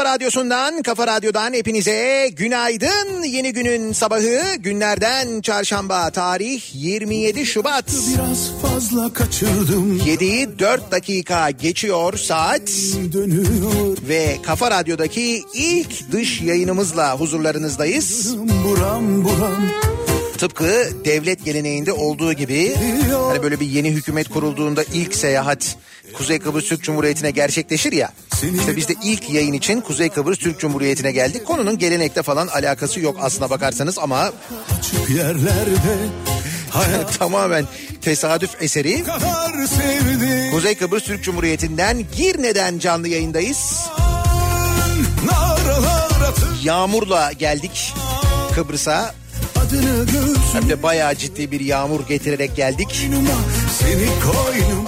kafa radyosundan, kafa radyodan hepinize günaydın. Yeni günün sabahı günlerden çarşamba tarih 27 Şubat. Biraz fazla kaçırdım 7'yi 4 dakika geçiyor saat dönüyor ve Kafa Radyo'daki ilk dış yayınımızla huzurlarınızdayız. buram buram Tıpkı devlet geleneğinde olduğu gibi hani böyle bir yeni hükümet kurulduğunda ilk seyahat Kuzey Kıbrıs Türk Cumhuriyeti'ne gerçekleşir ya. İşte biz de ilk yayın için Kuzey Kıbrıs Türk Cumhuriyeti'ne geldik. Konunun gelenekte falan alakası yok aslına bakarsanız ama açık yerlerde hayat tamamen tesadüf eseri. Kuzey Kıbrıs Türk Cumhuriyeti'nden Girne'den canlı yayındayız. Yağmurla geldik Kıbrıs'a. Hem de bayağı ciddi bir yağmur getirerek geldik.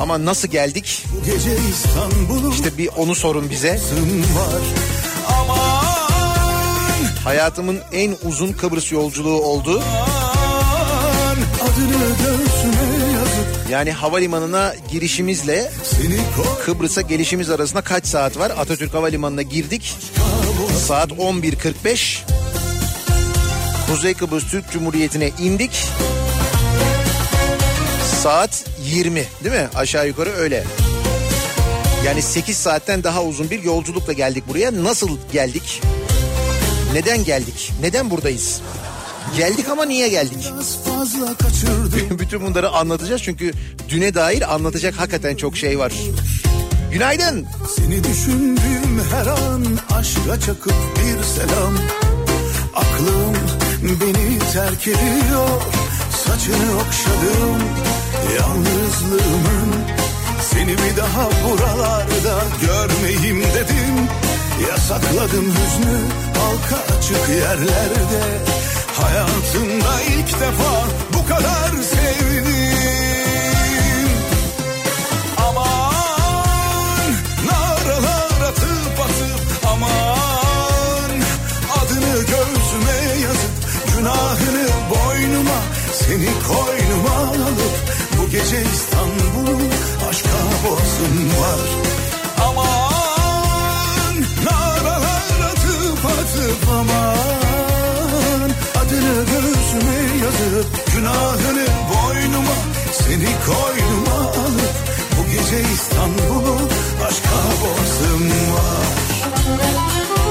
Ama nasıl geldik? İşte bir onu sorun bize. Hayatımın en uzun Kıbrıs yolculuğu oldu. Yani havalimanına girişimizle Kıbrıs'a gelişimiz arasında kaç saat var? Atatürk Havalimanı'na girdik. Saat 11.45. Kuzey Kıbrıs Türk Cumhuriyeti'ne indik. Saat 20 değil mi? Aşağı yukarı öyle. Yani 8 saatten daha uzun bir yolculukla geldik buraya. Nasıl geldik? Neden geldik? Neden buradayız? Geldik ama niye geldik? Bütün bunları anlatacağız çünkü düne dair anlatacak hakikaten çok şey var. Günaydın. Seni düşündüğüm her an aşka çakıp bir selam Aklım beni terk ediyor. Saçını okşadım yalnızlığımın Seni bir daha buralarda görmeyeyim dedim. Yasakladım hüznü halka açık yerlerde. Hayatımda ilk defa bu kadar sevdim Seni koynuma alıp bu gece İstanbul aşka boğazım var. Aman naralar atıp atıp aman adını gözüme yazıp günahını boynuma seni koynuma alıp bu gece İstanbul'u aşka boğazım var.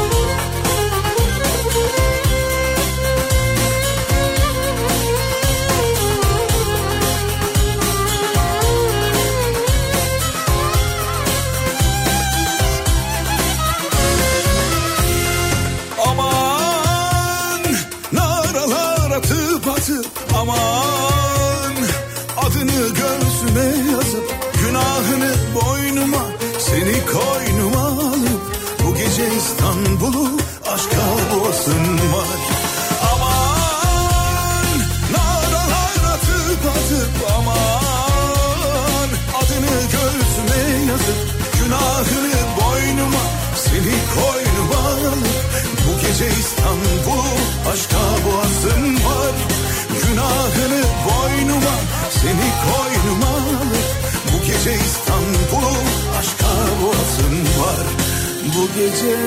Gece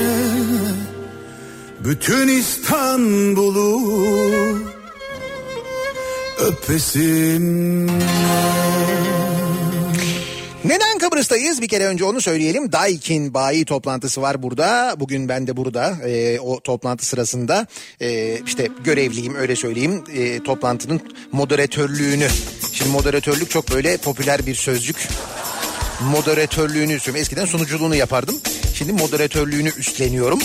bütün İstanbul'u öpesim Neden Kıbrıs'tayız? Bir kere önce onu söyleyelim. Daikin bayi toplantısı var burada. Bugün ben de burada. Ee, o toplantı sırasında e, işte görevliyim öyle söyleyeyim. E, toplantının moderatörlüğünü. Şimdi moderatörlük çok böyle popüler bir sözcük. Moderatörlüğünü üstleniyorum. Eskiden sunuculuğunu yapardım. Şimdi moderatörlüğünü üstleniyorum.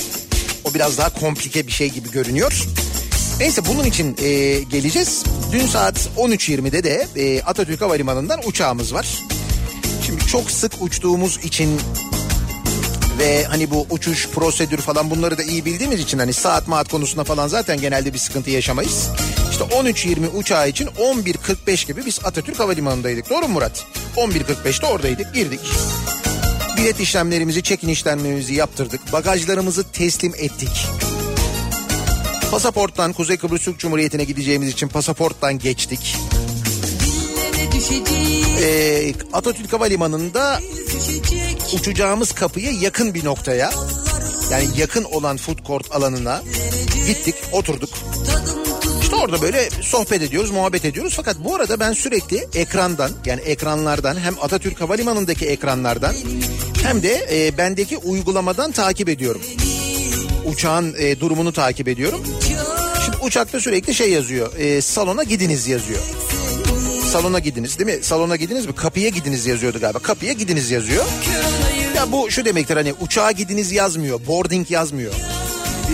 O biraz daha komplike bir şey gibi görünüyor. Neyse bunun için e, geleceğiz. Dün saat 13.20'de de e, Atatürk Havalimanı'ndan uçağımız var. Şimdi çok sık uçtuğumuz için ve hani bu uçuş prosedür falan bunları da iyi bildiğimiz için hani saat maat konusunda falan zaten genelde bir sıkıntı yaşamayız. İşte 13.20 uçağı için 11.45 gibi biz Atatürk Havalimanı'ndaydık. Doğru mu Murat? 11.45'te oradaydık girdik. Bilet işlemlerimizi, check-in işlemlerimizi yaptırdık. Bagajlarımızı teslim ettik. Pasaporttan Kuzey Kıbrıs Türk Cumhuriyeti'ne gideceğimiz için pasaporttan geçtik. Ee, Atatürk Havalimanı'nda uçacağımız kapıya yakın bir noktaya yani yakın olan food court alanına gittik oturduk. İşte orada böyle sohbet ediyoruz, muhabbet ediyoruz. Fakat bu arada ben sürekli ekrandan yani ekranlardan hem Atatürk Havalimanı'ndaki ekranlardan hem de e, bendeki uygulamadan takip ediyorum. Uçağın e, durumunu takip ediyorum. Şimdi uçakta sürekli şey yazıyor. E, salona gidiniz yazıyor. Salona gidiniz değil mi? Salona gidiniz mi? Kapıya gidiniz yazıyordu galiba. Kapıya gidiniz yazıyor. Ya bu şu demektir hani uçağa gidiniz yazmıyor. Boarding yazmıyor.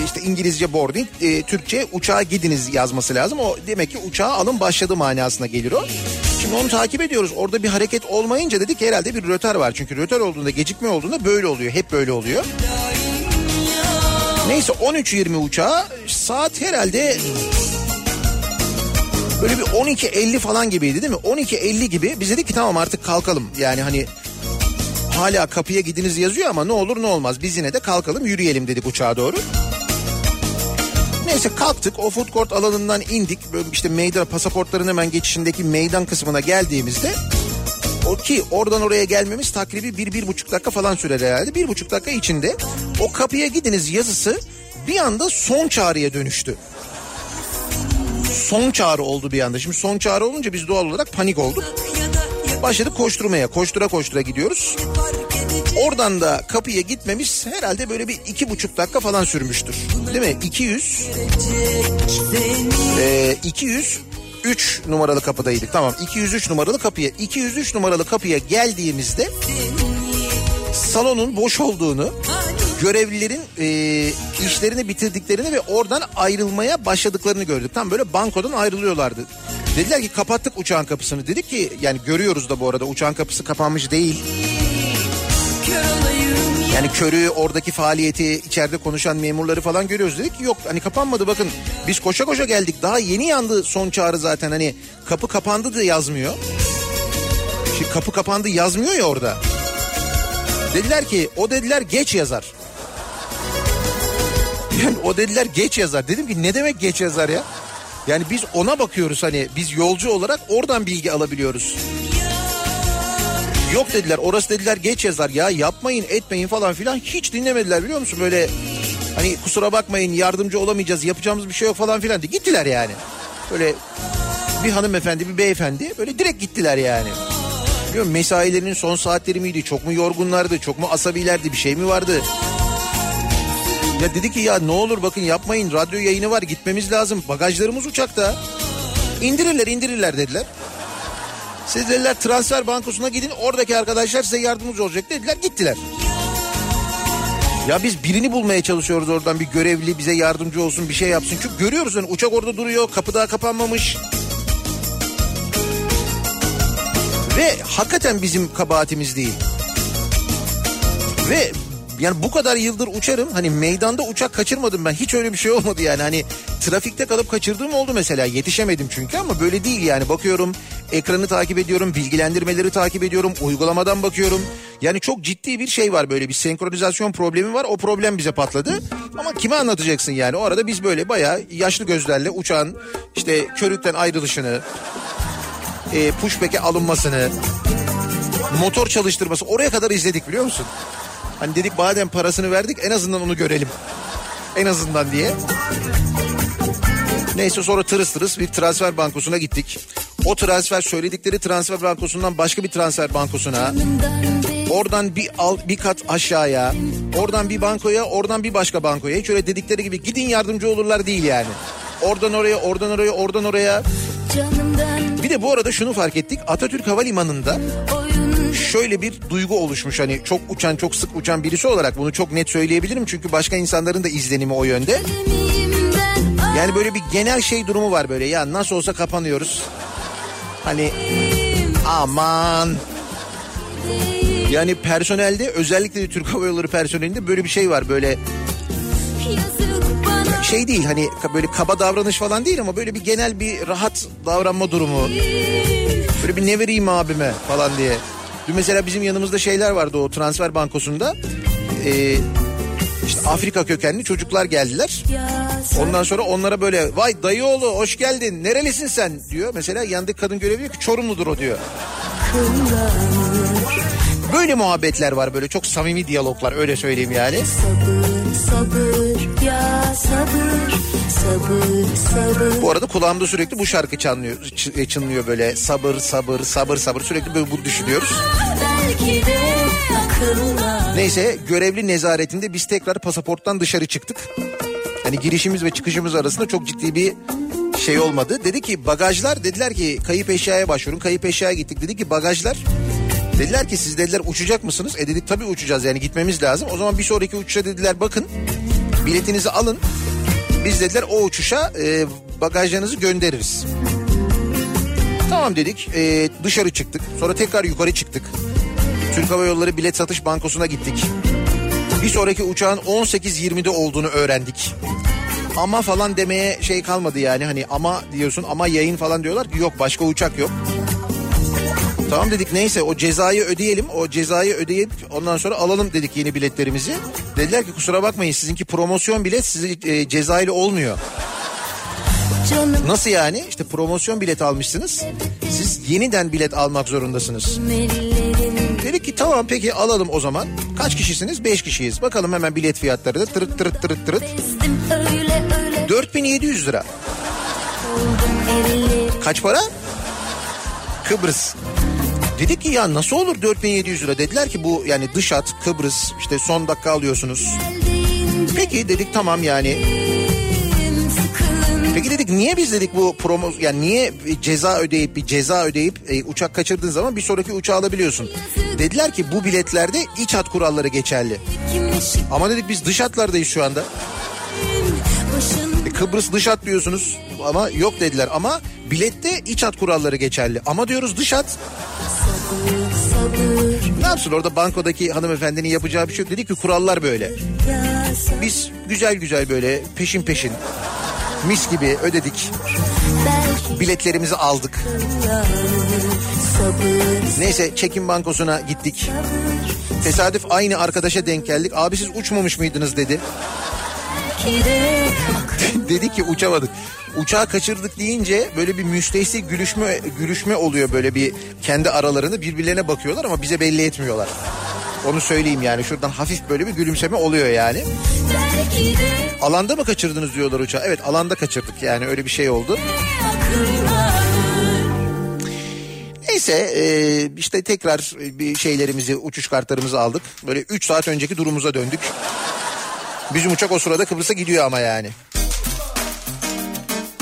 İşte İngilizce boarding, e, Türkçe uçağa gidiniz yazması lazım. O demek ki uçağa alın başladı manasına gelir o. Şimdi onu takip ediyoruz. Orada bir hareket olmayınca dedik herhalde bir rötar var. Çünkü rötar olduğunda gecikme olduğunda böyle oluyor. Hep böyle oluyor. Neyse 13.20 uçağı saat herhalde böyle bir 12.50 falan gibiydi değil mi? 12.50 gibi biz dedik ki tamam artık kalkalım. Yani hani hala kapıya gidiniz yazıyor ama ne olur ne olmaz biz yine de kalkalım yürüyelim dedik uçağa doğru. Neyse kalktık o food court alanından indik. Böyle işte meydan pasaportların hemen geçişindeki meydan kısmına geldiğimizde o ki oradan oraya gelmemiz takribi bir, bir buçuk dakika falan sürer herhalde. Bir buçuk dakika içinde o kapıya gidiniz yazısı bir anda son çağrıya dönüştü. Son çağrı oldu bir anda. Şimdi son çağrı olunca biz doğal olarak panik olduk. Başladık koşturmaya. Koştura koştura gidiyoruz. Oradan da kapıya gitmemiz herhalde böyle bir iki buçuk dakika falan sürmüştür. Değil mi? 200 e, 200 3 numaralı kapıdaydık. Tamam 203 numaralı kapıya 203 numaralı kapıya geldiğimizde salonun boş olduğunu görevlilerin e, işlerini bitirdiklerini ve oradan ayrılmaya başladıklarını gördük. Tam böyle bankodan ayrılıyorlardı. Dediler ki kapattık uçağın kapısını. Dedik ki yani görüyoruz da bu arada uçağın kapısı kapanmış değil. Yani körü oradaki faaliyeti içeride konuşan memurları falan görüyoruz dedik yok hani kapanmadı bakın biz koşa koşa geldik daha yeni yandı son çağrı zaten hani kapı kapandı da yazmıyor. Şimdi kapı kapandı yazmıyor ya orada. Dediler ki o dediler geç yazar. Yani o dediler geç yazar. Dedim ki ne demek geç yazar ya? Yani biz ona bakıyoruz hani biz yolcu olarak oradan bilgi alabiliyoruz. Yok dediler orası dediler geç yazar ya yapmayın etmeyin falan filan hiç dinlemediler biliyor musun böyle hani kusura bakmayın yardımcı olamayacağız yapacağımız bir şey yok falan filan diye gittiler yani. Böyle bir hanımefendi bir beyefendi böyle direkt gittiler yani. Biliyorum mesailerinin son saatleri miydi çok mu yorgunlardı çok mu asabilerdi bir şey mi vardı? Ya dedi ki ya ne olur bakın yapmayın radyo yayını var gitmemiz lazım bagajlarımız uçakta. İndirirler indirirler dediler. Siz dediler transfer bankosuna gidin oradaki arkadaşlar size yardımcı olacak dediler gittiler. Ya biz birini bulmaya çalışıyoruz oradan bir görevli bize yardımcı olsun bir şey yapsın. Çünkü görüyoruz yani uçak orada duruyor kapı daha kapanmamış. Ve hakikaten bizim kabahatimiz değil. Ve yani bu kadar yıldır uçarım. Hani meydanda uçak kaçırmadım ben. Hiç öyle bir şey olmadı yani. Hani trafikte kalıp kaçırdığım oldu mesela. Yetişemedim çünkü ama böyle değil yani. Bakıyorum ekranı takip ediyorum bilgilendirmeleri takip ediyorum uygulamadan bakıyorum. Yani çok ciddi bir şey var böyle. Bir senkronizasyon problemi var. O problem bize patladı. Ama kime anlatacaksın yani? O arada biz böyle bayağı yaşlı gözlerle uçağın işte körükten ayrılışını e, pushback'e alınmasını motor çalıştırması oraya kadar izledik biliyor musun? Hani dedik badem parasını verdik en azından onu görelim. En azından diye. Neyse sonra tırıs tırıs bir transfer bankosuna gittik. O transfer söyledikleri transfer bankosundan başka bir transfer bankosuna. Oradan bir alt bir kat aşağıya. Oradan bir bankoya oradan bir başka bankoya. Hiç öyle dedikleri gibi gidin yardımcı olurlar değil yani. Oradan oraya oradan oraya oradan oraya. Bir de bu arada şunu fark ettik. Atatürk Havalimanı'nda şöyle bir duygu oluşmuş hani çok uçan çok sık uçan birisi olarak bunu çok net söyleyebilirim çünkü başka insanların da izlenimi o yönde. Yani böyle bir genel şey durumu var böyle ya nasıl olsa kapanıyoruz. Hani aman yani personelde özellikle de Türk Hava Yolları personelinde böyle bir şey var böyle şey değil hani böyle kaba davranış falan değil ama böyle bir genel bir rahat davranma durumu. Böyle bir ne vereyim abime falan diye. Dün mesela bizim yanımızda şeyler vardı o transfer bankosunda. Ee, işte Afrika kökenli çocuklar geldiler. Ondan sonra onlara böyle vay dayıoğlu hoş geldin nerelisin sen diyor. Mesela yanındaki kadın görevli diyor ki Çorumludur o diyor. Böyle muhabbetler var böyle çok samimi diyaloglar öyle söyleyeyim yani. Sabır sabır ya sabır sabır sabır. Bu arada kulağımda sürekli bu şarkı çınlıyor, çınlıyor böyle sabır sabır sabır sabır sürekli böyle bunu düşünüyoruz. Neyse görevli nezaretinde biz tekrar pasaporttan dışarı çıktık. Hani girişimiz ve çıkışımız arasında çok ciddi bir şey olmadı. Dedi ki bagajlar dediler ki kayıp eşyaya başvurun. Kayıp eşyaya gittik. Dedi ki bagajlar Dediler ki siz dediler uçacak mısınız? E dedik tabii uçacağız yani gitmemiz lazım. O zaman bir sonraki uçuşa dediler bakın biletinizi alın. Biz dediler o uçuşa e, bagajlarınızı göndeririz. Tamam dedik e, dışarı çıktık sonra tekrar yukarı çıktık. Türk Hava Yolları Bilet Satış Bankosu'na gittik. Bir sonraki uçağın 18.20'de olduğunu öğrendik. Ama falan demeye şey kalmadı yani hani ama diyorsun ama yayın falan diyorlar ki yok başka uçak yok. Tamam dedik neyse o cezayı ödeyelim. O cezayı ödeyip ondan sonra alalım dedik yeni biletlerimizi. Dediler ki kusura bakmayın sizinki promosyon bilet sizi e, cezayla olmuyor. Canım. Nasıl yani? İşte promosyon bilet almışsınız. Siz yeniden bilet almak zorundasınız. Dedik ki tamam peki alalım o zaman. Kaç kişisiniz? Beş kişiyiz. Bakalım hemen bilet fiyatları da tırıt tırıt tırıt tırıt. 4700 lira. Kaç para? Kıbrıs. Dedik ki ya nasıl olur 4700 lira dediler ki bu yani dış hat Kıbrıs işte son dakika alıyorsunuz. Peki dedik tamam yani. Peki dedik niye biz dedik bu promo yani niye ceza ödeyip bir ceza ödeyip e, uçak kaçırdığın zaman bir sonraki uçağı alabiliyorsun. Dediler ki bu biletlerde iç hat kuralları geçerli. Ama dedik biz dış hatlardayız şu anda. E, Kıbrıs dış hat diyorsunuz ama yok dediler ama bilette iç hat kuralları geçerli. Ama diyoruz dış hat. Ne yapsın orada bankodaki hanımefendinin yapacağı bir şey yok. Dedi ki kurallar böyle. Biz güzel güzel böyle peşin peşin mis gibi ödedik. Biletlerimizi aldık. Neyse çekim bankosuna gittik. Tesadüf aynı arkadaşa denk geldik. Abi siz uçmamış mıydınız dedi. dedi ki uçamadık. uçağı kaçırdık deyince böyle bir müstehsi gülüşme gülüşme oluyor böyle bir kendi aralarında birbirlerine bakıyorlar ama bize belli etmiyorlar. Onu söyleyeyim yani şuradan hafif böyle bir gülümseme oluyor yani. Alanda mı kaçırdınız diyorlar uçağı. Evet alanda kaçırdık yani öyle bir şey oldu. Neyse e, işte tekrar bir şeylerimizi uçuş kartlarımızı aldık. Böyle 3 saat önceki durumumuza döndük. Bizim uçak o sırada Kıbrıs'a gidiyor ama yani.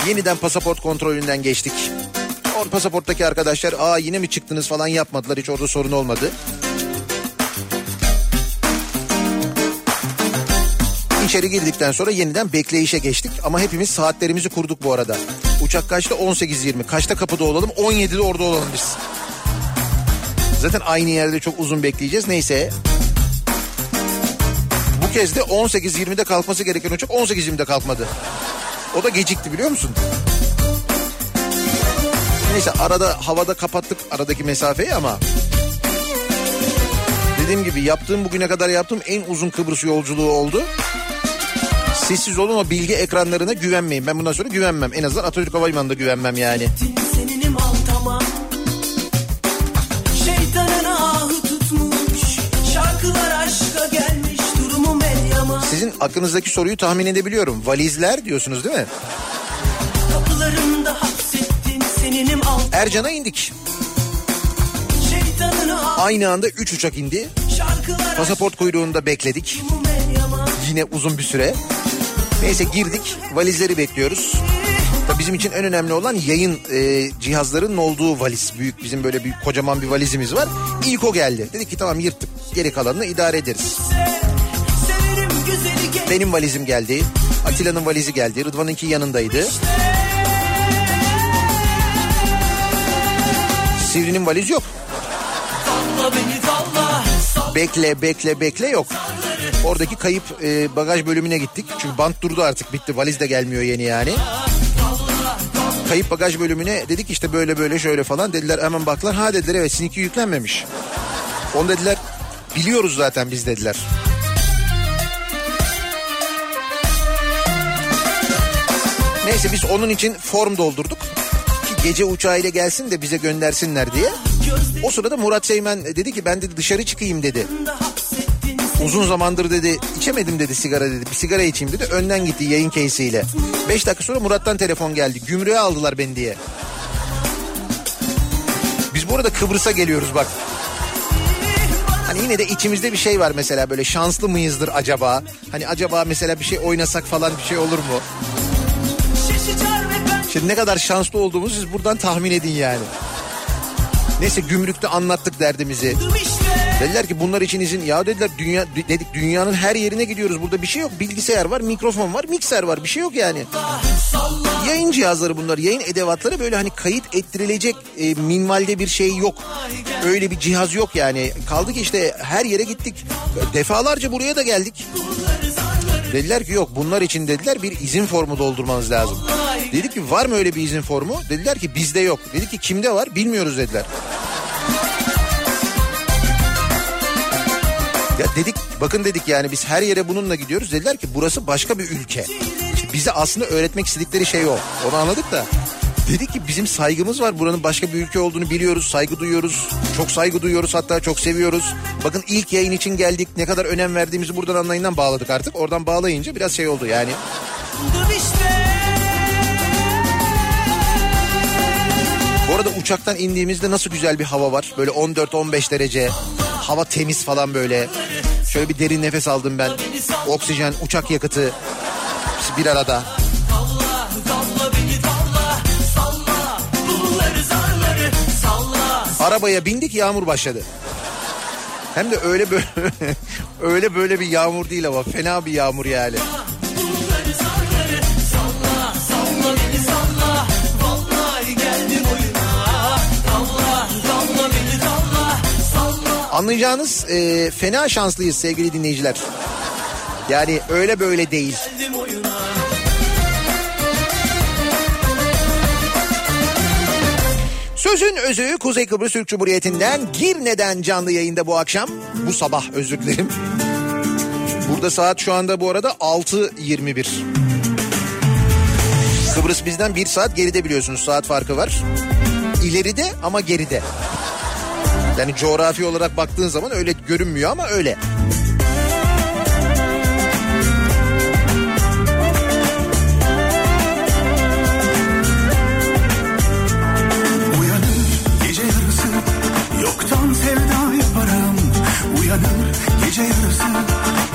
Yeniden pasaport kontrolünden geçtik. O pasaporttaki arkadaşlar aa yine mi çıktınız falan yapmadılar. Hiç orada sorun olmadı. İçeri girdikten sonra yeniden bekleyişe geçtik. Ama hepimiz saatlerimizi kurduk bu arada. Uçak kaçta? 18.20. Kaçta kapıda olalım? 17'de orada olalım biz. Zaten aynı yerde çok uzun bekleyeceğiz. Neyse. Bu kez de 18.20'de kalkması gereken uçak 18.20'de kalkmadı. O da gecikti biliyor musun? Neyse arada havada kapattık aradaki mesafeyi ama dediğim gibi yaptığım bugüne kadar yaptığım en uzun Kıbrıs yolculuğu oldu. Sessiz olun o bilgi ekranlarına güvenmeyin. Ben bundan sonra güvenmem. En azından Atatürk Havalimanı'nda güvenmem yani. Sizin aklınızdaki soruyu tahmin edebiliyorum. Valizler diyorsunuz değil mi? Ercan'a indik. Aynı anda 3 uçak indi. Pasaport kuyruğunda bekledik. Yine uzun bir süre. Neyse girdik valizleri bekliyoruz. Tabii bizim için en önemli olan yayın e, cihazlarının olduğu valiz. Büyük bizim böyle büyük kocaman bir valizimiz var. İlk o geldi. Dedik ki tamam yırttık. Geri kalanını idare ederiz. Benim valizim geldi. Atilla'nın valizi geldi. Rıdvan'ınki yanındaydı. Sivri'nin valiz yok. Bekle bekle bekle yok. Oradaki kayıp e, bagaj bölümüne gittik. Çünkü bant durdu artık bitti. Valiz de gelmiyor yeni yani. Kayıp bagaj bölümüne dedik işte böyle böyle şöyle falan. Dediler hemen baklar. Ha dediler evet sizinki yüklenmemiş. Onu dediler biliyoruz zaten biz dediler. Neyse biz onun için form doldurduk. Ki gece uçağıyla gelsin de bize göndersinler diye. O sırada Murat Seymen dedi ki ben dedi dışarı çıkayım dedi. Uzun zamandır dedi içemedim dedi sigara dedi. Bir sigara içeyim dedi. Önden gitti yayın case'iyle. Beş dakika sonra Murat'tan telefon geldi. Gümrüğe aldılar beni diye. Biz bu arada Kıbrıs'a geliyoruz bak. Hani yine de içimizde bir şey var mesela böyle şanslı mıyızdır acaba? Hani acaba mesela bir şey oynasak falan bir şey olur mu? Şimdi ne kadar şanslı olduğumuzu siz buradan tahmin edin yani. Neyse gümrükte anlattık derdimizi. Dediler ki bunlar için izin ya dediler dünya dedik dünyanın her yerine gidiyoruz burada bir şey yok bilgisayar var mikrofon var mikser var bir şey yok yani. Yayın cihazları bunlar yayın edevatları böyle hani kayıt ettirilecek e, minvalde bir şey yok. Öyle bir cihaz yok yani kaldık işte her yere gittik defalarca buraya da geldik. Dediler ki yok bunlar için dediler bir izin formu doldurmanız lazım. Dedik ki var mı öyle bir izin formu? Dediler ki bizde yok. Dedik ki kimde var? Bilmiyoruz dediler. Ya dedik bakın dedik yani biz her yere bununla gidiyoruz. Dediler ki burası başka bir ülke. İşte bize aslında öğretmek istedikleri şey o. Onu anladık da. Dedik ki bizim saygımız var. Buranın başka bir ülke olduğunu biliyoruz. Saygı duyuyoruz. Çok saygı duyuyoruz hatta çok seviyoruz. Bakın ilk yayın için geldik. Ne kadar önem verdiğimizi buradan anlayından bağladık artık. Oradan bağlayınca biraz şey oldu yani. Bu arada uçaktan indiğimizde nasıl güzel bir hava var. Böyle 14-15 derece. Hava temiz falan böyle. Şöyle bir derin nefes aldım ben. Oksijen, uçak yakıtı. Bir arada. Arabaya bindik yağmur başladı. Hem de öyle böyle öyle böyle bir yağmur değil ama fena bir yağmur yani. Anlayacağınız e, fena şanslıyız sevgili dinleyiciler. Yani öyle böyle değil. Sözün özü Kuzey Kıbrıs Türk Cumhuriyeti'nden Girne'den canlı yayında bu akşam. Bu sabah özür dilerim. Burada saat şu anda bu arada 6.21. Kıbrıs bizden bir saat geride biliyorsunuz saat farkı var. İleride ama geride. Yani coğrafi olarak baktığın zaman öyle görünmüyor ama öyle. Uyanır gece yarısı yoktan sevda yaparım. Uyanır gece yarısı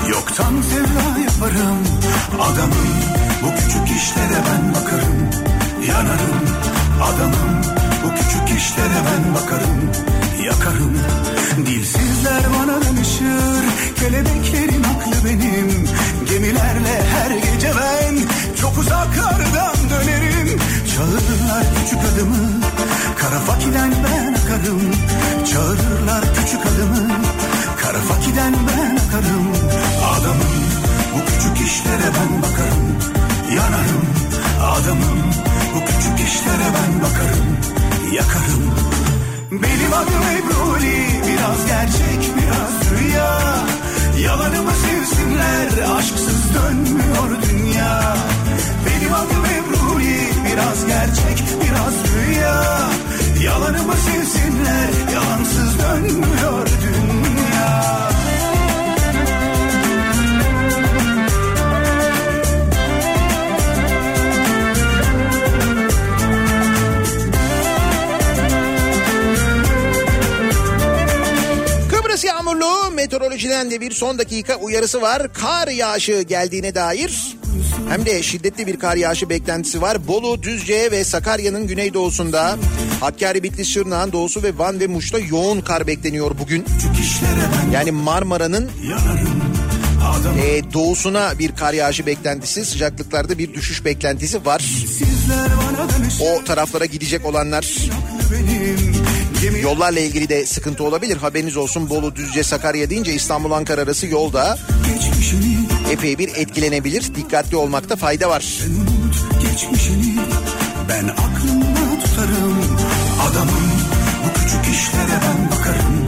yoktan sevda yaparım. Adamım bu küçük işlere ben bakarım. Yanarım adamım bu küçük işlere ben bakarım Yakarım. Dilsizler bana danışır Kelebeklerin aklı benim. Gemilerle her gece ben Çok uzaklardan dönerim. Çağırırlar küçük adımı Kara fakiden ben akarım. Çağırırlar küçük adımı Kara fakiden ben akarım. Adamım bu küçük işlere ben bakarım. Yanarım adamım Bu küçük işlere ben bakarım. Yakarım benim adım Ebruli Biraz gerçek biraz rüya. Yalanımı sevsinler Aşksız dönmüyor dünya. Benim adım Ebruli Biraz gerçek biraz rüya. Yalanımı sevsinler Yalansız dönmüyor dünya meteorolojiden de bir son dakika uyarısı var. Kar yağışı geldiğine dair hem de şiddetli bir kar yağışı beklentisi var. Bolu, Düzce ve Sakarya'nın güneydoğusunda, Hakkari, Bitlis, Şırnak'ın doğusu ve Van ve Muş'ta yoğun kar bekleniyor bugün. Yani Marmara'nın e, doğusuna bir kar yağışı beklentisi, sıcaklıklarda bir düşüş beklentisi var. O taraflara gidecek olanlar yollarla ilgili de sıkıntı olabilir. Haberiniz olsun Bolu, Düzce, Sakarya deyince İstanbul, Ankara arası yolda epey bir etkilenebilir. Dikkatli olmakta fayda var. geçmişini Ben aklımda tutarım Adamım bu küçük işlere ben bakarım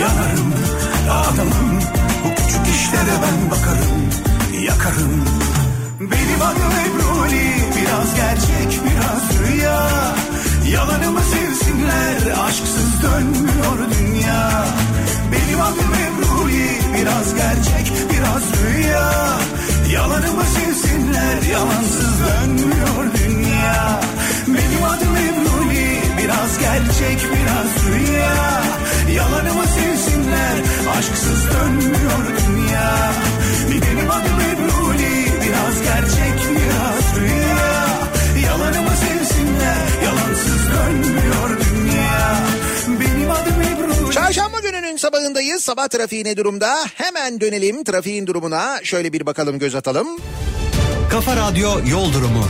Yanarım adamım Bu küçük işlere ben bakarım Yakarım Benim adım Ebruli Biraz gerçek biraz rüya Yalanımı sevsinler Aşksız dönmüyor dünya. Benim adım Ebruli Biraz gerçek biraz rüya. Yalanımı sevsinler Yalansız dönmüyor dünya. Benim adım Ebruli Biraz gerçek biraz rüya. Yalanımı sevsinler Aşksız dönmüyor dünya. Benim adım Ebruli Biraz gerçek Çarşamba gününün sabahındayız. Sabah trafiği ne durumda? Hemen dönelim trafiğin durumuna. Şöyle bir bakalım göz atalım. Kafa Radyo Yol Durumu.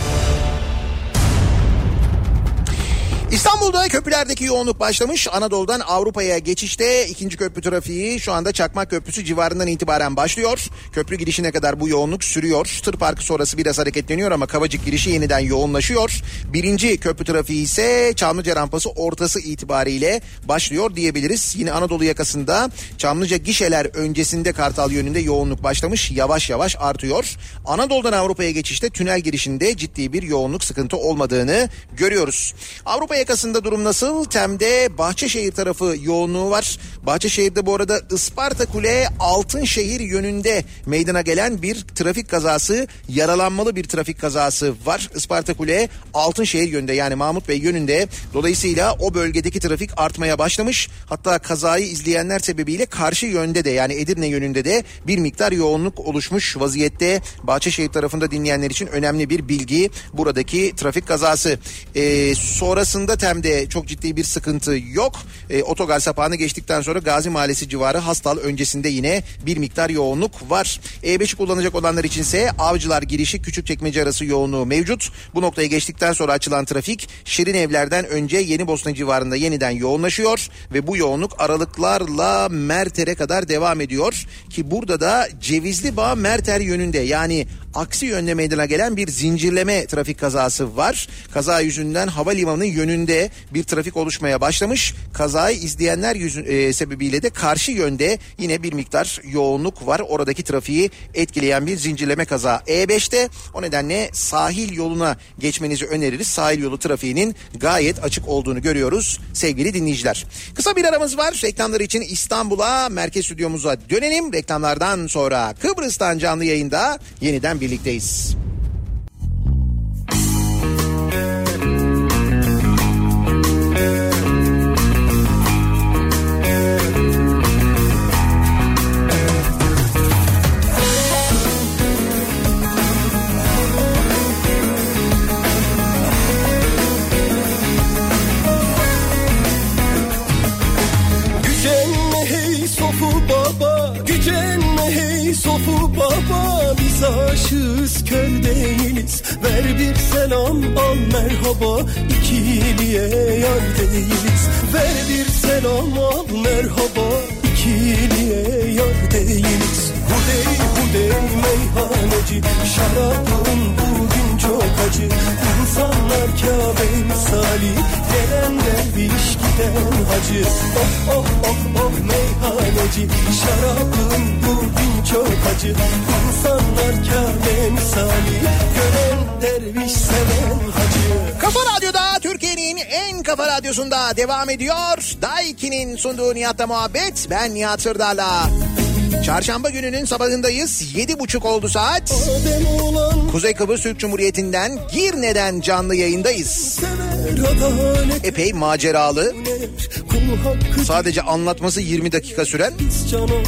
İstanbul'da köprülerdeki yoğunluk başlamış. Anadolu'dan Avrupa'ya geçişte ikinci köprü trafiği şu anda Çakmak Köprüsü civarından itibaren başlıyor. Köprü girişine kadar bu yoğunluk sürüyor. Tır parkı sonrası biraz hareketleniyor ama Kavacık girişi yeniden yoğunlaşıyor. Birinci köprü trafiği ise Çamlıca rampası ortası itibariyle başlıyor diyebiliriz. Yine Anadolu yakasında Çamlıca gişeler öncesinde Kartal yönünde yoğunluk başlamış. Yavaş yavaş artıyor. Anadolu'dan Avrupa'ya geçişte tünel girişinde ciddi bir yoğunluk sıkıntı olmadığını görüyoruz. Avrupa yakasında durum nasıl? Tem'de Bahçeşehir tarafı yoğunluğu var. Bahçeşehir'de bu arada Isparta Kule Altınşehir yönünde meydana gelen bir trafik kazası, yaralanmalı bir trafik kazası var. Isparta Kule Altınşehir yönünde yani Mahmut Bey yönünde. Dolayısıyla o bölgedeki trafik artmaya başlamış. Hatta kazayı izleyenler sebebiyle karşı yönde de yani Edirne yönünde de bir miktar yoğunluk oluşmuş vaziyette. Bahçeşehir tarafında dinleyenler için önemli bir bilgi buradaki trafik kazası. Ee, sonrasında Tem'de çok ciddi bir sıkıntı yok. Ee, otogar sapağını geçtikten sonra Gazi Mahallesi civarı Hastal öncesinde yine bir miktar yoğunluk var. E5'i kullanacak olanlar içinse Avcılar girişi Küçükçekmece arası yoğunluğu mevcut. Bu noktaya geçtikten sonra açılan trafik Şirin Evler'den önce Yeni Bosna civarında yeniden yoğunlaşıyor ve bu yoğunluk aralıklarla Merter'e kadar devam ediyor ki burada da Cevizli Bağ Merter yönünde yani aksi yönde meydana gelen bir zincirleme trafik kazası var. Kaza yüzünden havalimanı yönünde bir trafik oluşmaya başlamış. Kazayı izleyenler yüzü, e, sebebiyle de karşı yönde yine bir miktar yoğunluk var. Oradaki trafiği etkileyen bir zincirleme kaza E5'te. O nedenle sahil yoluna geçmenizi öneririz. Sahil yolu trafiğinin gayet açık olduğunu görüyoruz sevgili dinleyiciler. Kısa bir aramız var. Reklamlar için İstanbul'a merkez stüdyomuza dönelim. Reklamlardan sonra Kıbrıs'tan canlı yayında yeniden birlikteyiz. Gücenme hey sofu baba Gücenme hey sofu baba aşığız kör değiliz. Ver bir selam al merhaba. İkiliye yar değiliz. Ver bir selam al merhaba. İkiliye yar değiliz. Hudey hudey meyhaneci. Şarabın bugün çok acı İnsanlar Kabe misali Gelen derviş giden hacı Oh oh oh oh meyhaneci Şarabın bugün çok acı İnsanlar Kabe misali Gören derviş seven hacı Kafa Radyo'da Türkiye'nin en kafa radyosunda devam ediyor. Daiki'nin sunduğu Nihat'la muhabbet. Ben Nihat Sırdar'la. Çarşamba gününün sabahındayız. Yedi buçuk oldu saat. Kuzey Kıbrıs Türk Cumhuriyeti'nden Girne'den canlı yayındayız. Epey maceralı. Sadece anlatması 20 dakika süren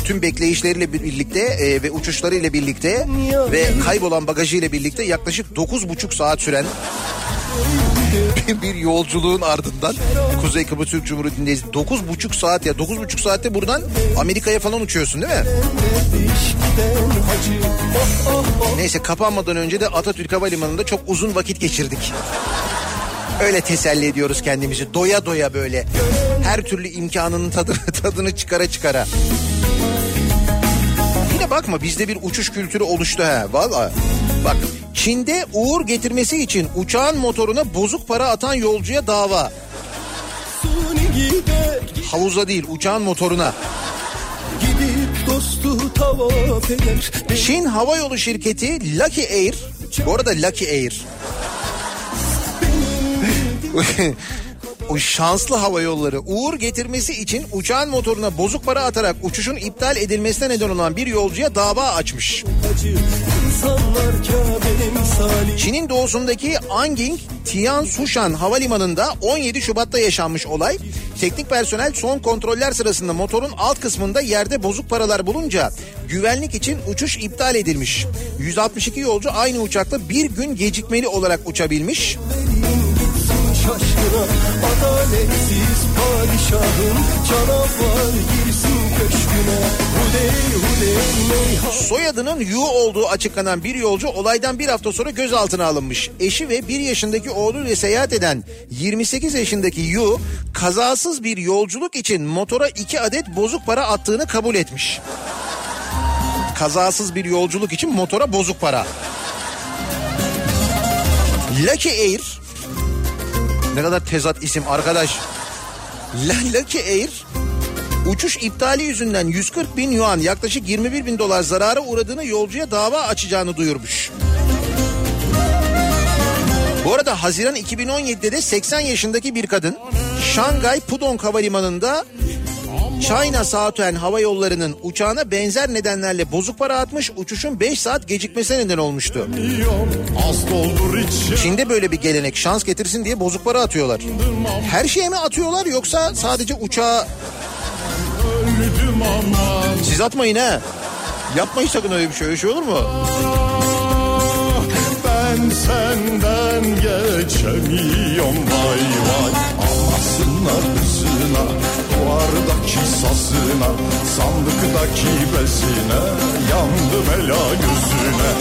tüm bekleyişleriyle birlikte e, ve uçuşlarıyla birlikte ve kaybolan bagajıyla birlikte yaklaşık 9,5 saat süren bir, yolculuğun ardından Kuzey Kıbrıs Türk Cumhuriyeti'ndeyiz. 9,5 saat ya 9,5 saatte buradan Amerika'ya falan uçuyorsun değil mi? Neyse kapanmadan önce de Atatürk Havalimanı'nda çok uzun vakit geçirdik. Öyle teselli ediyoruz kendimizi doya doya böyle. Her türlü imkanının tadını, tadını çıkara çıkara. Yine bakma bizde bir uçuş kültürü oluştu ha valla. Bak Çin'de uğur getirmesi için uçağın motoruna bozuk para atan yolcuya dava. Havuza değil uçağın motoruna. Çin Hava Yolu şirketi Lucky Air. Bu arada Lucky Air. o şanslı hava yolları uğur getirmesi için uçağın motoruna bozuk para atarak uçuşun iptal edilmesine neden olan bir yolcuya dava açmış. Çin'in doğusundaki Anging Tiansushan Havalimanı'nda 17 Şubat'ta yaşanmış olay. Teknik personel son kontroller sırasında motorun alt kısmında yerde bozuk paralar bulunca güvenlik için uçuş iptal edilmiş. 162 yolcu aynı uçakla bir gün gecikmeli olarak uçabilmiş. Şaşkına Adaletsiz padişahın canavar girsin köşküne Hudey hudey meyhan Soyadının Yu olduğu açıklanan bir yolcu olaydan bir hafta sonra gözaltına alınmış. Eşi ve bir yaşındaki oğluyla seyahat eden 28 yaşındaki Yu kazasız bir yolculuk için motora iki adet bozuk para attığını kabul etmiş. Kazasız bir yolculuk için motora bozuk para. Lucky Air ne kadar tezat isim arkadaş. Lucky Air uçuş iptali yüzünden 140 bin yuan yaklaşık 21 bin dolar zarara uğradığını yolcuya dava açacağını duyurmuş. Bu arada Haziran 2017'de de 80 yaşındaki bir kadın Şangay Pudong Havalimanı'nda China Southern Hava Yolları'nın uçağına benzer nedenlerle bozuk para atmış uçuşun 5 saat gecikmesine neden olmuştu. Çin'de böyle bir gelenek şans getirsin diye bozuk para atıyorlar. Her şeye mi atıyorlar yoksa sadece uçağa siz atmayın ha. Yapmayın sakın öyle bir şey öyle şey olur mu? Ben senden geçemiyorum vay vay Anasına kızına Duvardaki sazına Sandıktaki bezine Yandım ela gözüne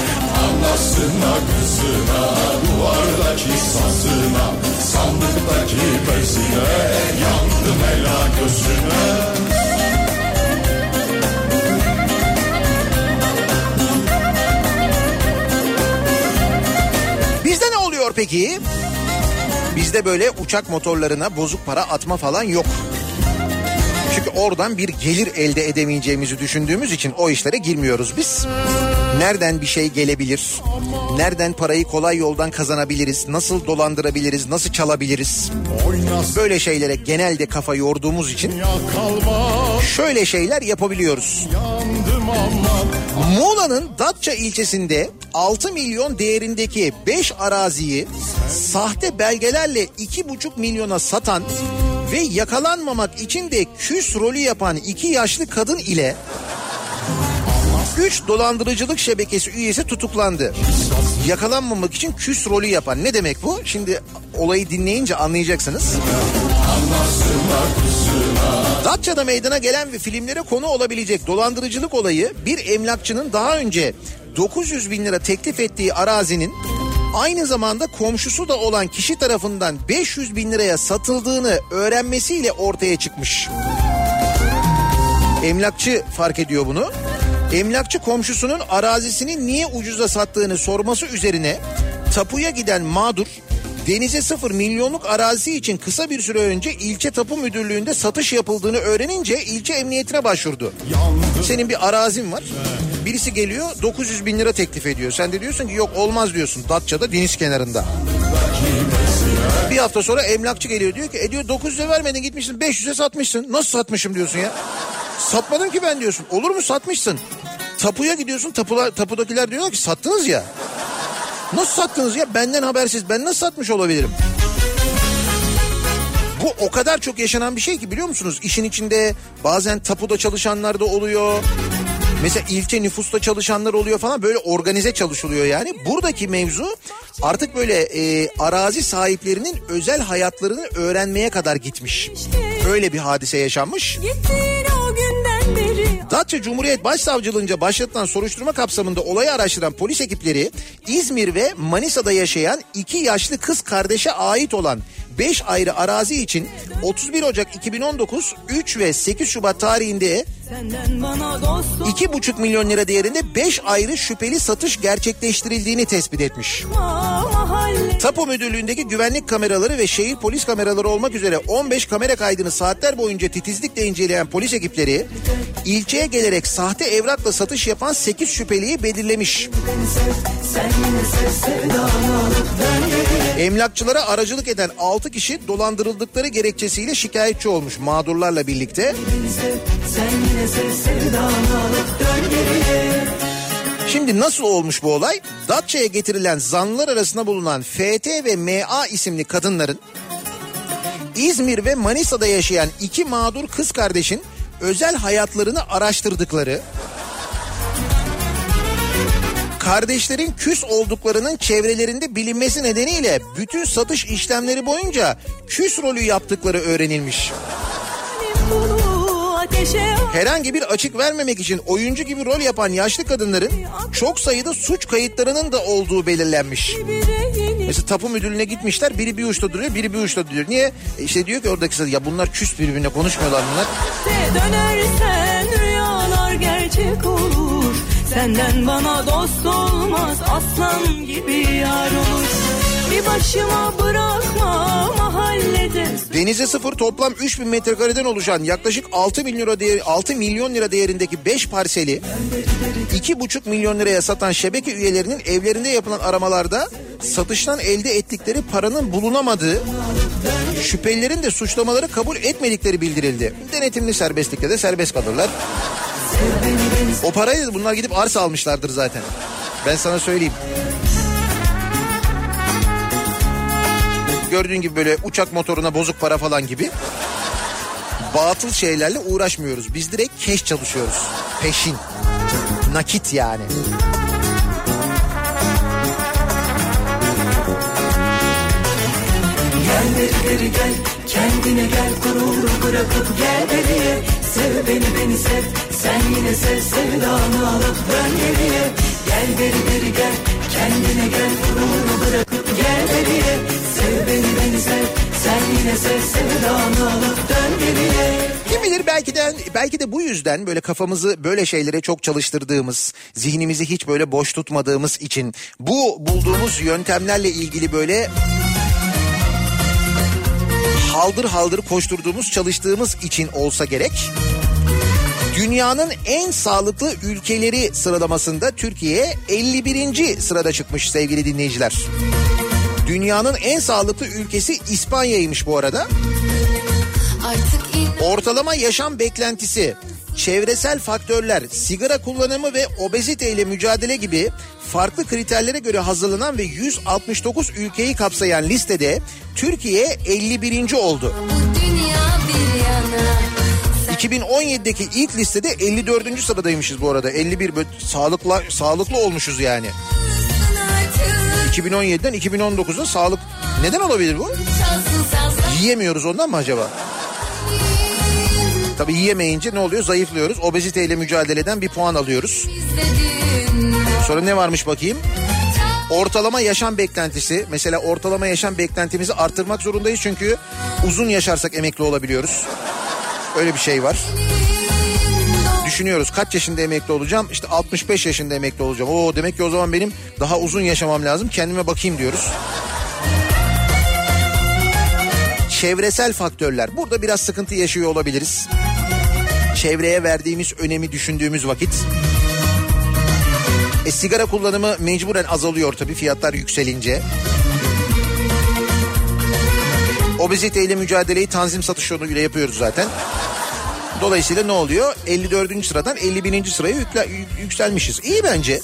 Anasına kızına Duvardaki sazına Sandıktaki bezine Yandım ela gözüne peki? Bizde böyle uçak motorlarına bozuk para atma falan yok. Çünkü oradan bir gelir elde edemeyeceğimizi düşündüğümüz için o işlere girmiyoruz biz. Nereden bir şey gelebilir? Nereden parayı kolay yoldan kazanabiliriz? Nasıl dolandırabiliriz? Nasıl çalabiliriz? Böyle şeylere genelde kafa yorduğumuz için şöyle şeyler yapabiliyoruz. Muğla'nın Datça ilçesinde 6 milyon değerindeki 5 araziyi sahte belgelerle 2,5 milyona satan ve yakalanmamak için de küs rolü yapan iki yaşlı kadın ile 3 dolandırıcılık şebekesi üyesi tutuklandı. Yakalanmamak için küs rolü yapan ne demek bu? Şimdi olayı dinleyince anlayacaksınız. Datça'da meydana gelen ve filmlere konu olabilecek dolandırıcılık olayı bir emlakçının daha önce 900 bin lira teklif ettiği arazinin aynı zamanda komşusu da olan kişi tarafından 500 bin liraya satıldığını öğrenmesiyle ortaya çıkmış. Emlakçı fark ediyor bunu. Emlakçı komşusunun arazisini niye ucuza sattığını sorması üzerine tapuya giden mağdur denize sıfır milyonluk arazisi için kısa bir süre önce ilçe tapu müdürlüğünde satış yapıldığını öğrenince ilçe emniyetine başvurdu. Senin bir arazin var. Birisi geliyor 900 bin lira teklif ediyor. Sen de diyorsun ki yok olmaz diyorsun Datça'da deniz kenarında. Bir hafta sonra emlakçı geliyor diyor ki e diyor 900'e vermedin gitmişsin 500'e satmışsın. Nasıl satmışım diyorsun ya. Satmadım ki ben diyorsun. Olur mu satmışsın. Tapuya gidiyorsun tapular, tapudakiler diyor ki sattınız ya. Nasıl sattınız ya benden habersiz ben nasıl satmış olabilirim? Bu o kadar çok yaşanan bir şey ki biliyor musunuz? İşin içinde bazen tapuda çalışanlar da oluyor. Mesela ilçe nüfusta çalışanlar oluyor falan böyle organize çalışılıyor yani. Buradaki mevzu artık böyle e, arazi sahiplerinin özel hayatlarını öğrenmeye kadar gitmiş. Öyle bir hadise yaşanmış. Datça Cumhuriyet Başsavcılığınca başlatılan soruşturma kapsamında olayı araştıran polis ekipleri İzmir ve Manisa'da yaşayan iki yaşlı kız kardeşe ait olan 5 ayrı arazi için 31 Ocak 2019 3 ve 8 Şubat tarihinde 2,5 milyon lira değerinde 5 ayrı şüpheli satış gerçekleştirildiğini tespit etmiş. Tapu müdürlüğündeki güvenlik kameraları ve şehir polis kameraları olmak üzere 15 kamera kaydını saatler boyunca titizlikle inceleyen polis ekipleri ilçeye gelerek sahte evrakla satış yapan 8 şüpheliyi belirlemiş. Emlakçılara aracılık eden 6 kişi dolandırıldıkları gerekçesiyle şikayetçi olmuş mağdurlarla birlikte. Şimdi nasıl olmuş bu olay? Datça'ya getirilen zanlılar arasında bulunan FT ve MA isimli kadınların İzmir ve Manisa'da yaşayan iki mağdur kız kardeşin özel hayatlarını araştırdıkları kardeşlerin küs olduklarının çevrelerinde bilinmesi nedeniyle bütün satış işlemleri boyunca küs rolü yaptıkları öğrenilmiş. Herhangi bir açık vermemek için oyuncu gibi rol yapan yaşlı kadınların çok sayıda suç kayıtlarının da olduğu belirlenmiş. Mesela tapu müdürlüğüne gitmişler biri bir uçta duruyor biri bir uçta duruyor. Niye? İşte diyor ki oradaki ya bunlar küs birbirine konuşmuyorlar bunlar. Dönersen rüyalar gerçek olur. Senden bana dost olmaz aslan gibi yar olur. Başıma bırakma mahallede. Denize sıfır toplam 3000 metrekareden oluşan yaklaşık 6 milyon lira değer 6 milyon lira değerindeki 5 parseli 2,5 milyon liraya satan şebeke üyelerinin evlerinde yapılan aramalarda satıştan elde ettikleri paranın bulunamadığı şüphelilerin de suçlamaları kabul etmedikleri bildirildi. Denetimli serbestlikte de serbest kalırlar. O parayı bunlar gidip arsa almışlardır zaten. Ben sana söyleyeyim. Gördüğün gibi böyle uçak motoruna bozuk para falan gibi. Batıl şeylerle uğraşmıyoruz. Biz direkt keş çalışıyoruz. Peşin. Nakit yani. Gel beri gel kendine gel gururu bırakıp gel beriye Sev beni beni sev sen yine sev sevdanı alıp dön geriye Gel beri beri gel kendine gel gururu bırakıp gel beriye Sev beni beni sev sen yine sev sevdanı alıp dön geriye Kim bilir belki de belki de bu yüzden böyle kafamızı böyle şeylere çok çalıştırdığımız, zihnimizi hiç böyle boş tutmadığımız için bu bulduğumuz yöntemlerle ilgili böyle haldır haldır koşturduğumuz, çalıştığımız için olsa gerek. Dünyanın en sağlıklı ülkeleri sıralamasında Türkiye 51. sırada çıkmış sevgili dinleyiciler. Dünyanın en sağlıklı ülkesi İspanya'ymış bu arada. Ortalama yaşam beklentisi, çevresel faktörler, sigara kullanımı ve obezite ile mücadele gibi farklı kriterlere göre hazırlanan ve 169 ülkeyi kapsayan listede Türkiye 51. oldu. 2017'deki ilk listede 54. sıradaymışız bu arada. 51 böyle sağlıklı sağlıklı olmuşuz yani. 2017'den 2019'a sağlık neden olabilir bu? Yiyemiyoruz ondan mı acaba? Tabii yiyemeyince ne oluyor? Zayıflıyoruz. Obeziteyle mücadeleden bir puan alıyoruz. Sonra ne varmış bakayım? Ortalama yaşam beklentisi. Mesela ortalama yaşam beklentimizi arttırmak zorundayız çünkü uzun yaşarsak emekli olabiliyoruz. Öyle bir şey var. Düşünüyoruz kaç yaşında emekli olacağım? İşte 65 yaşında emekli olacağım. Oo demek ki o zaman benim daha uzun yaşamam lazım. Kendime bakayım diyoruz. Çevresel faktörler. Burada biraz sıkıntı yaşıyor olabiliriz. Çevreye verdiğimiz önemi düşündüğümüz vakit. E, sigara kullanımı mecburen azalıyor tabii fiyatlar yükselince. Obeziteyle mücadeleyi tanzim satış yoluyla yapıyoruz zaten. Dolayısıyla ne oluyor? 54. sıradan 51. sıraya yükselmişiz. İyi bence.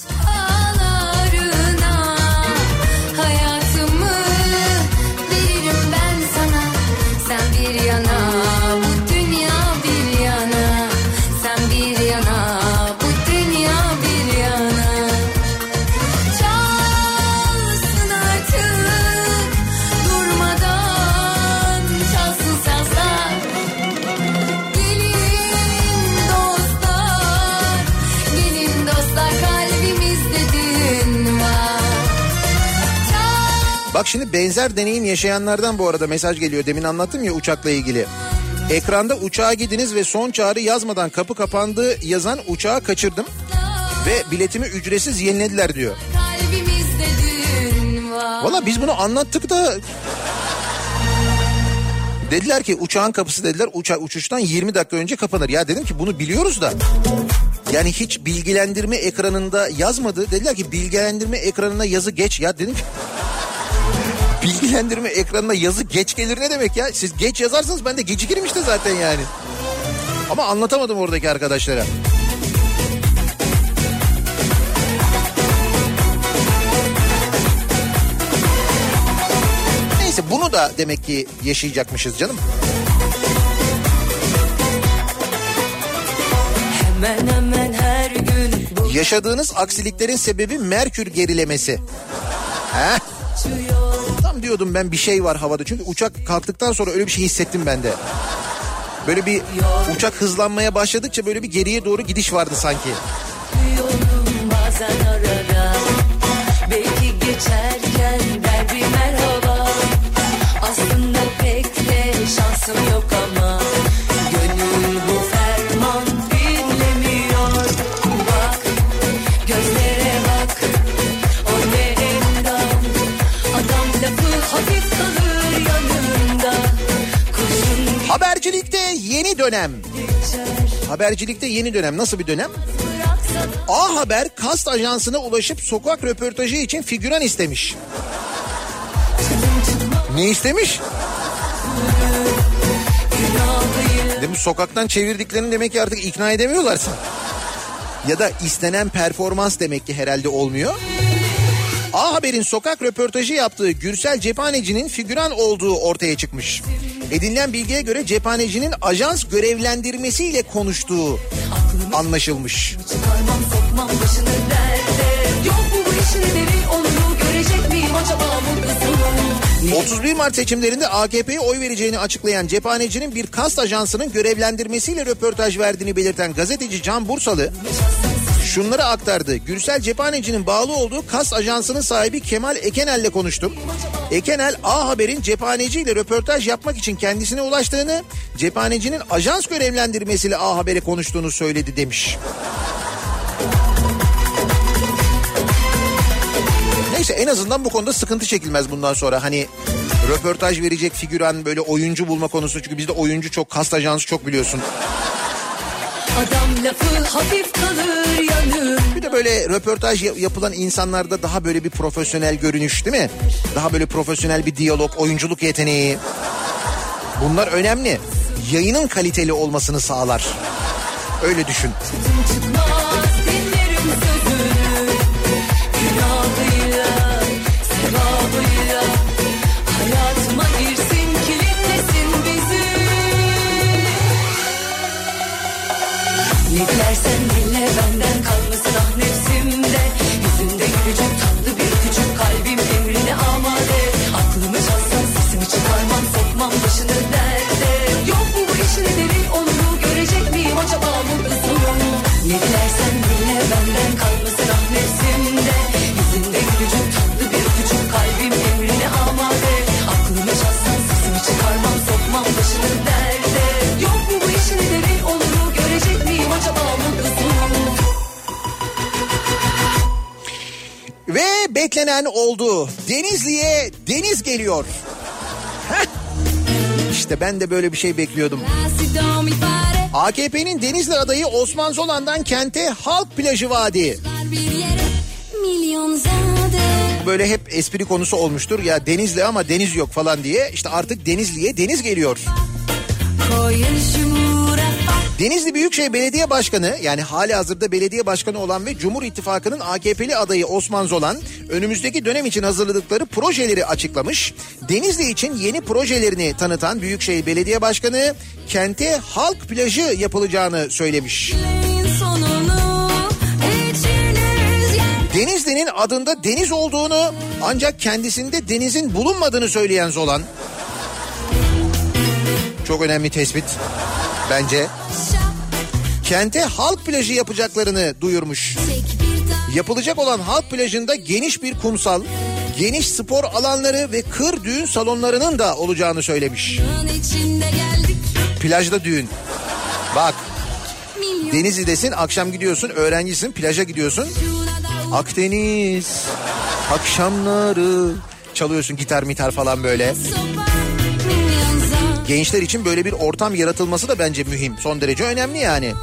Bak şimdi benzer deneyim yaşayanlardan bu arada mesaj geliyor. Demin anlattım ya uçakla ilgili. Ekranda uçağa gidiniz ve son çağrı yazmadan kapı kapandı yazan uçağı kaçırdım. Ve biletimi ücretsiz yenilediler diyor. Valla biz bunu anlattık da... Dediler ki uçağın kapısı dediler uça uçuştan 20 dakika önce kapanır. Ya dedim ki bunu biliyoruz da yani hiç bilgilendirme ekranında yazmadı. Dediler ki bilgilendirme ekranına yazı geç. Ya dedim ki bilgilendirme ekranına yazı geç gelir ne demek ya? Siz geç yazarsanız ben de gecikirim işte zaten yani. Ama anlatamadım oradaki arkadaşlara. Neyse bunu da demek ki yaşayacakmışız canım. Hemen hemen her gün. Yaşadığınız aksiliklerin sebebi Merkür gerilemesi. Heh. Diyordum ben bir şey var havada. Çünkü uçak kalktıktan sonra öyle bir şey hissettim ben de. Böyle bir uçak hızlanmaya başladıkça böyle bir geriye doğru gidiş vardı sanki. arara, belki geçerken der bir merhaba. Aslında pek de şansım yok yeni dönem. Habercilikte yeni dönem nasıl bir dönem? A Haber kast ajansına ulaşıp sokak röportajı için figüran istemiş. Ne istemiş? Demiş sokaktan çevirdiklerini demek ki artık ikna edemiyorlarsa. Ya da istenen performans demek ki herhalde olmuyor. A Haber'in sokak röportajı yaptığı Gürsel Cephaneci'nin figüran olduğu ortaya çıkmış. Edinilen bilgiye göre cephanecinin ajans görevlendirmesiyle konuştuğu anlaşılmış. Acaba bu kızımın 31 Mart seçimlerinde AKP'ye oy vereceğini açıklayan cephanecinin bir kast ajansının görevlendirmesiyle röportaj verdiğini belirten gazeteci Can Bursalı şunları aktardı. Gürsel Cephaneci'nin bağlı olduğu kas ajansının sahibi Kemal Ekenel'le konuştum. Ekenel A Haber'in cephaneci ile röportaj yapmak için kendisine ulaştığını, cephanecinin ajans görevlendirmesiyle A Haber'e konuştuğunu söyledi demiş. Neyse en azından bu konuda sıkıntı çekilmez bundan sonra. Hani röportaj verecek figüran böyle oyuncu bulma konusu. Çünkü bizde oyuncu çok, kast ajansı çok biliyorsun. Adam lafı hafif kalır yanır. Bir de böyle röportaj ya- yapılan insanlarda daha böyle bir profesyonel görünüş değil mi? Daha böyle profesyonel bir diyalog, oyunculuk yeteneği. Bunlar önemli. Yayının kaliteli olmasını sağlar. Öyle düşün. Çıkmaz Ne dilersen dile benden kalmasın ah nefsimde. Yüzünde gülücük tatlı bir küçük kalbim emrine amade. Aklımı çalsan sesimi çıkarmam sokmam başını derde. Yok mu bu işin ederi onuru görecek miyim acaba mutlu sonu? Ne dilersen Beklenen oldu. Denizli'ye deniz geliyor. İşte ben de böyle bir şey bekliyordum. AKP'nin Denizli adayı Osman Zolan'dan kente halk plajı vaadi. Böyle hep espri konusu olmuştur. Ya Denizli ama deniz yok falan diye. İşte artık Denizli'ye deniz geliyor. koyun Denizli Büyükşehir Belediye Başkanı yani hali hazırda belediye başkanı olan ve Cumhur İttifakı'nın AKP'li adayı Osman Zolan önümüzdeki dönem için hazırladıkları projeleri açıklamış. Denizli için yeni projelerini tanıtan Büyükşehir Belediye Başkanı kente halk plajı yapılacağını söylemiş. Denizli'nin adında deniz olduğunu ancak kendisinde denizin bulunmadığını söyleyen Zolan. Çok önemli tespit bence. Kente halk plajı yapacaklarını duyurmuş. Yapılacak olan halk plajında geniş bir kumsal, geniş spor alanları ve kır düğün salonlarının da olacağını söylemiş. Plajda düğün. Bak Denizli'desin akşam gidiyorsun öğrencisin plaja gidiyorsun. Akdeniz akşamları çalıyorsun gitar mitar falan böyle. sopa Gençler için böyle bir ortam yaratılması da bence mühim. Son derece önemli yani.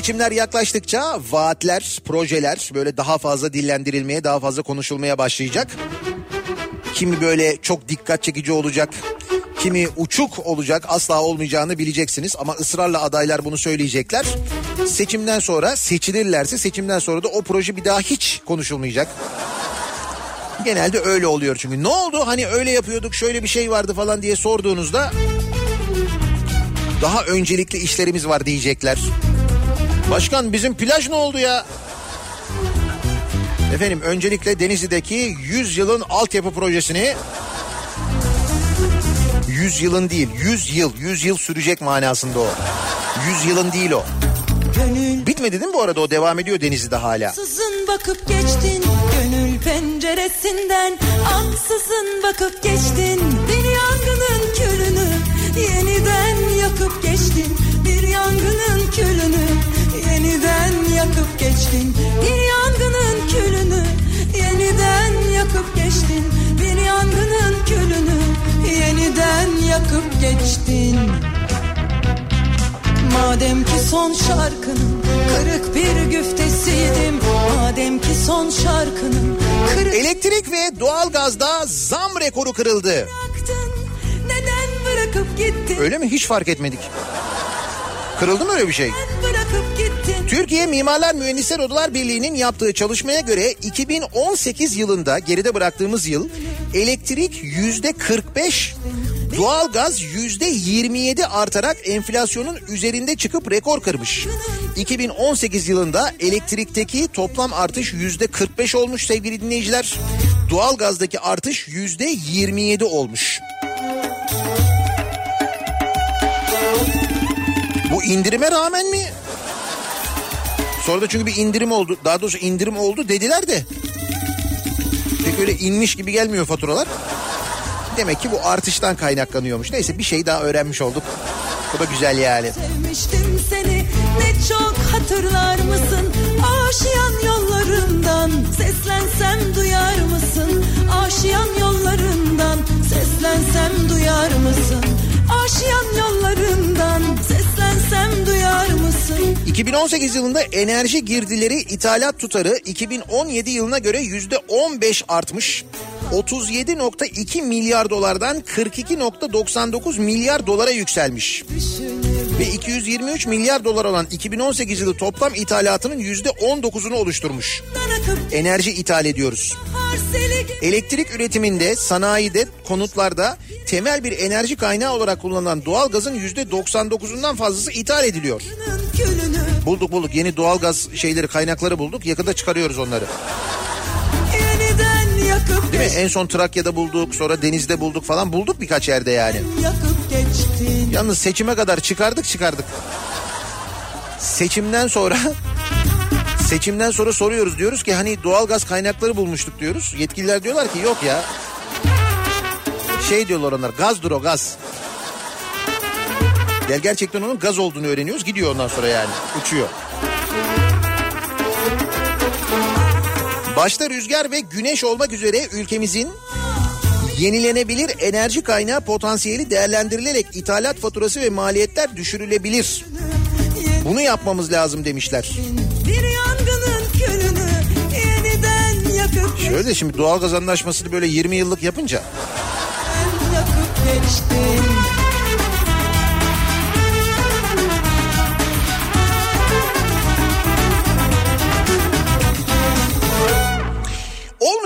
Seçimler yaklaştıkça vaatler, projeler böyle daha fazla dillendirilmeye, daha fazla konuşulmaya başlayacak. Kimi böyle çok dikkat çekici olacak, kimi uçuk olacak asla olmayacağını bileceksiniz. Ama ısrarla adaylar bunu söyleyecekler. Seçimden sonra seçilirlerse seçimden sonra da o proje bir daha hiç konuşulmayacak. Genelde öyle oluyor çünkü. Ne oldu hani öyle yapıyorduk şöyle bir şey vardı falan diye sorduğunuzda daha öncelikli işlerimiz var diyecekler. Başkan bizim plaj ne oldu ya? Efendim öncelikle Denizli'deki 100 yılın altyapı projesini 100 yılın değil 100 yıl 100 yıl sürecek manasında o. 100 yılın değil o. Gönül Bitmedi değil mi bu arada o devam ediyor Denizli'de hala. Ansızın bakıp geçtin gönül penceresinden Ansızın bakıp geçtin bir yangının külünü Yeniden yakıp geçtin bir yangının külünü Yeniden yakıp geçtin bir yangının külünü Yeniden yakıp geçtin bir yangının külünü Yeniden yakıp geçtin Madem ki son şarkının kırık bir güftesiydim Madem ki son şarkının kırık Elektrik ve doğalgazda zam rekoru kırıldı. bıraktın Neden bırakıp gittin Öyle mi? Hiç fark etmedik. Kırıldı mı öyle bir şey? Neden bırakıp gittin Türkiye Mimarlar Mühendisler Odalar Birliği'nin yaptığı çalışmaya göre 2018 yılında geride bıraktığımız yıl elektrik yüzde 45 Doğalgaz yüzde 27 artarak enflasyonun üzerinde çıkıp rekor kırmış. 2018 yılında elektrikteki toplam artış yüzde 45 olmuş sevgili dinleyiciler. Doğalgazdaki artış yüzde 27 olmuş. Bu indirime rağmen mi? Sonra da çünkü bir indirim oldu. Daha doğrusu indirim oldu dediler de. Pek öyle inmiş gibi gelmiyor faturalar. Demek ki bu artıştan kaynaklanıyormuş. Neyse bir şey daha öğrenmiş olduk. Bu da güzel yani. Sevmiştim seni ne çok hatırlar mısın? Aşiyan yollarından seslensem duyar mısın? Aşiyan yollarından seslensem duyar mısın? Aşiyan yollarından seslensem duyar? 2018 yılında enerji girdileri ithalat tutarı 2017 yılına göre yüzde 15 artmış. 37.2 milyar dolardan 42.99 milyar dolara yükselmiş. Ve 223 milyar dolar olan 2018 yılı toplam ithalatının yüzde 19'unu oluşturmuş. Enerji ithal ediyoruz. Elektrik üretiminde, sanayide, konutlarda temel bir enerji kaynağı olarak kullanılan doğalgazın yüzde 99'undan fazlası ithal ediliyor. Bulduk bulduk yeni doğalgaz şeyleri kaynakları bulduk yakında çıkarıyoruz onları. Değil mi? En son Trakya'da bulduk sonra denizde bulduk falan bulduk birkaç yerde yani. Yalnız seçime kadar çıkardık çıkardık. Seçimden sonra seçimden sonra soruyoruz diyoruz ki hani doğalgaz kaynakları bulmuştuk diyoruz. Yetkililer diyorlar ki yok ya. Şey diyorlar onlar gazdır o gaz. Ya gerçekten onun gaz olduğunu öğreniyoruz gidiyor ondan sonra yani uçuyor. Başta rüzgar ve güneş olmak üzere ülkemizin yenilenebilir enerji kaynağı potansiyeli değerlendirilerek ithalat faturası ve maliyetler düşürülebilir. Bunu yapmamız lazım demişler. Şöyle şimdi doğalgaz anlaşmasını böyle 20 yıllık yapınca yakıp geçtin.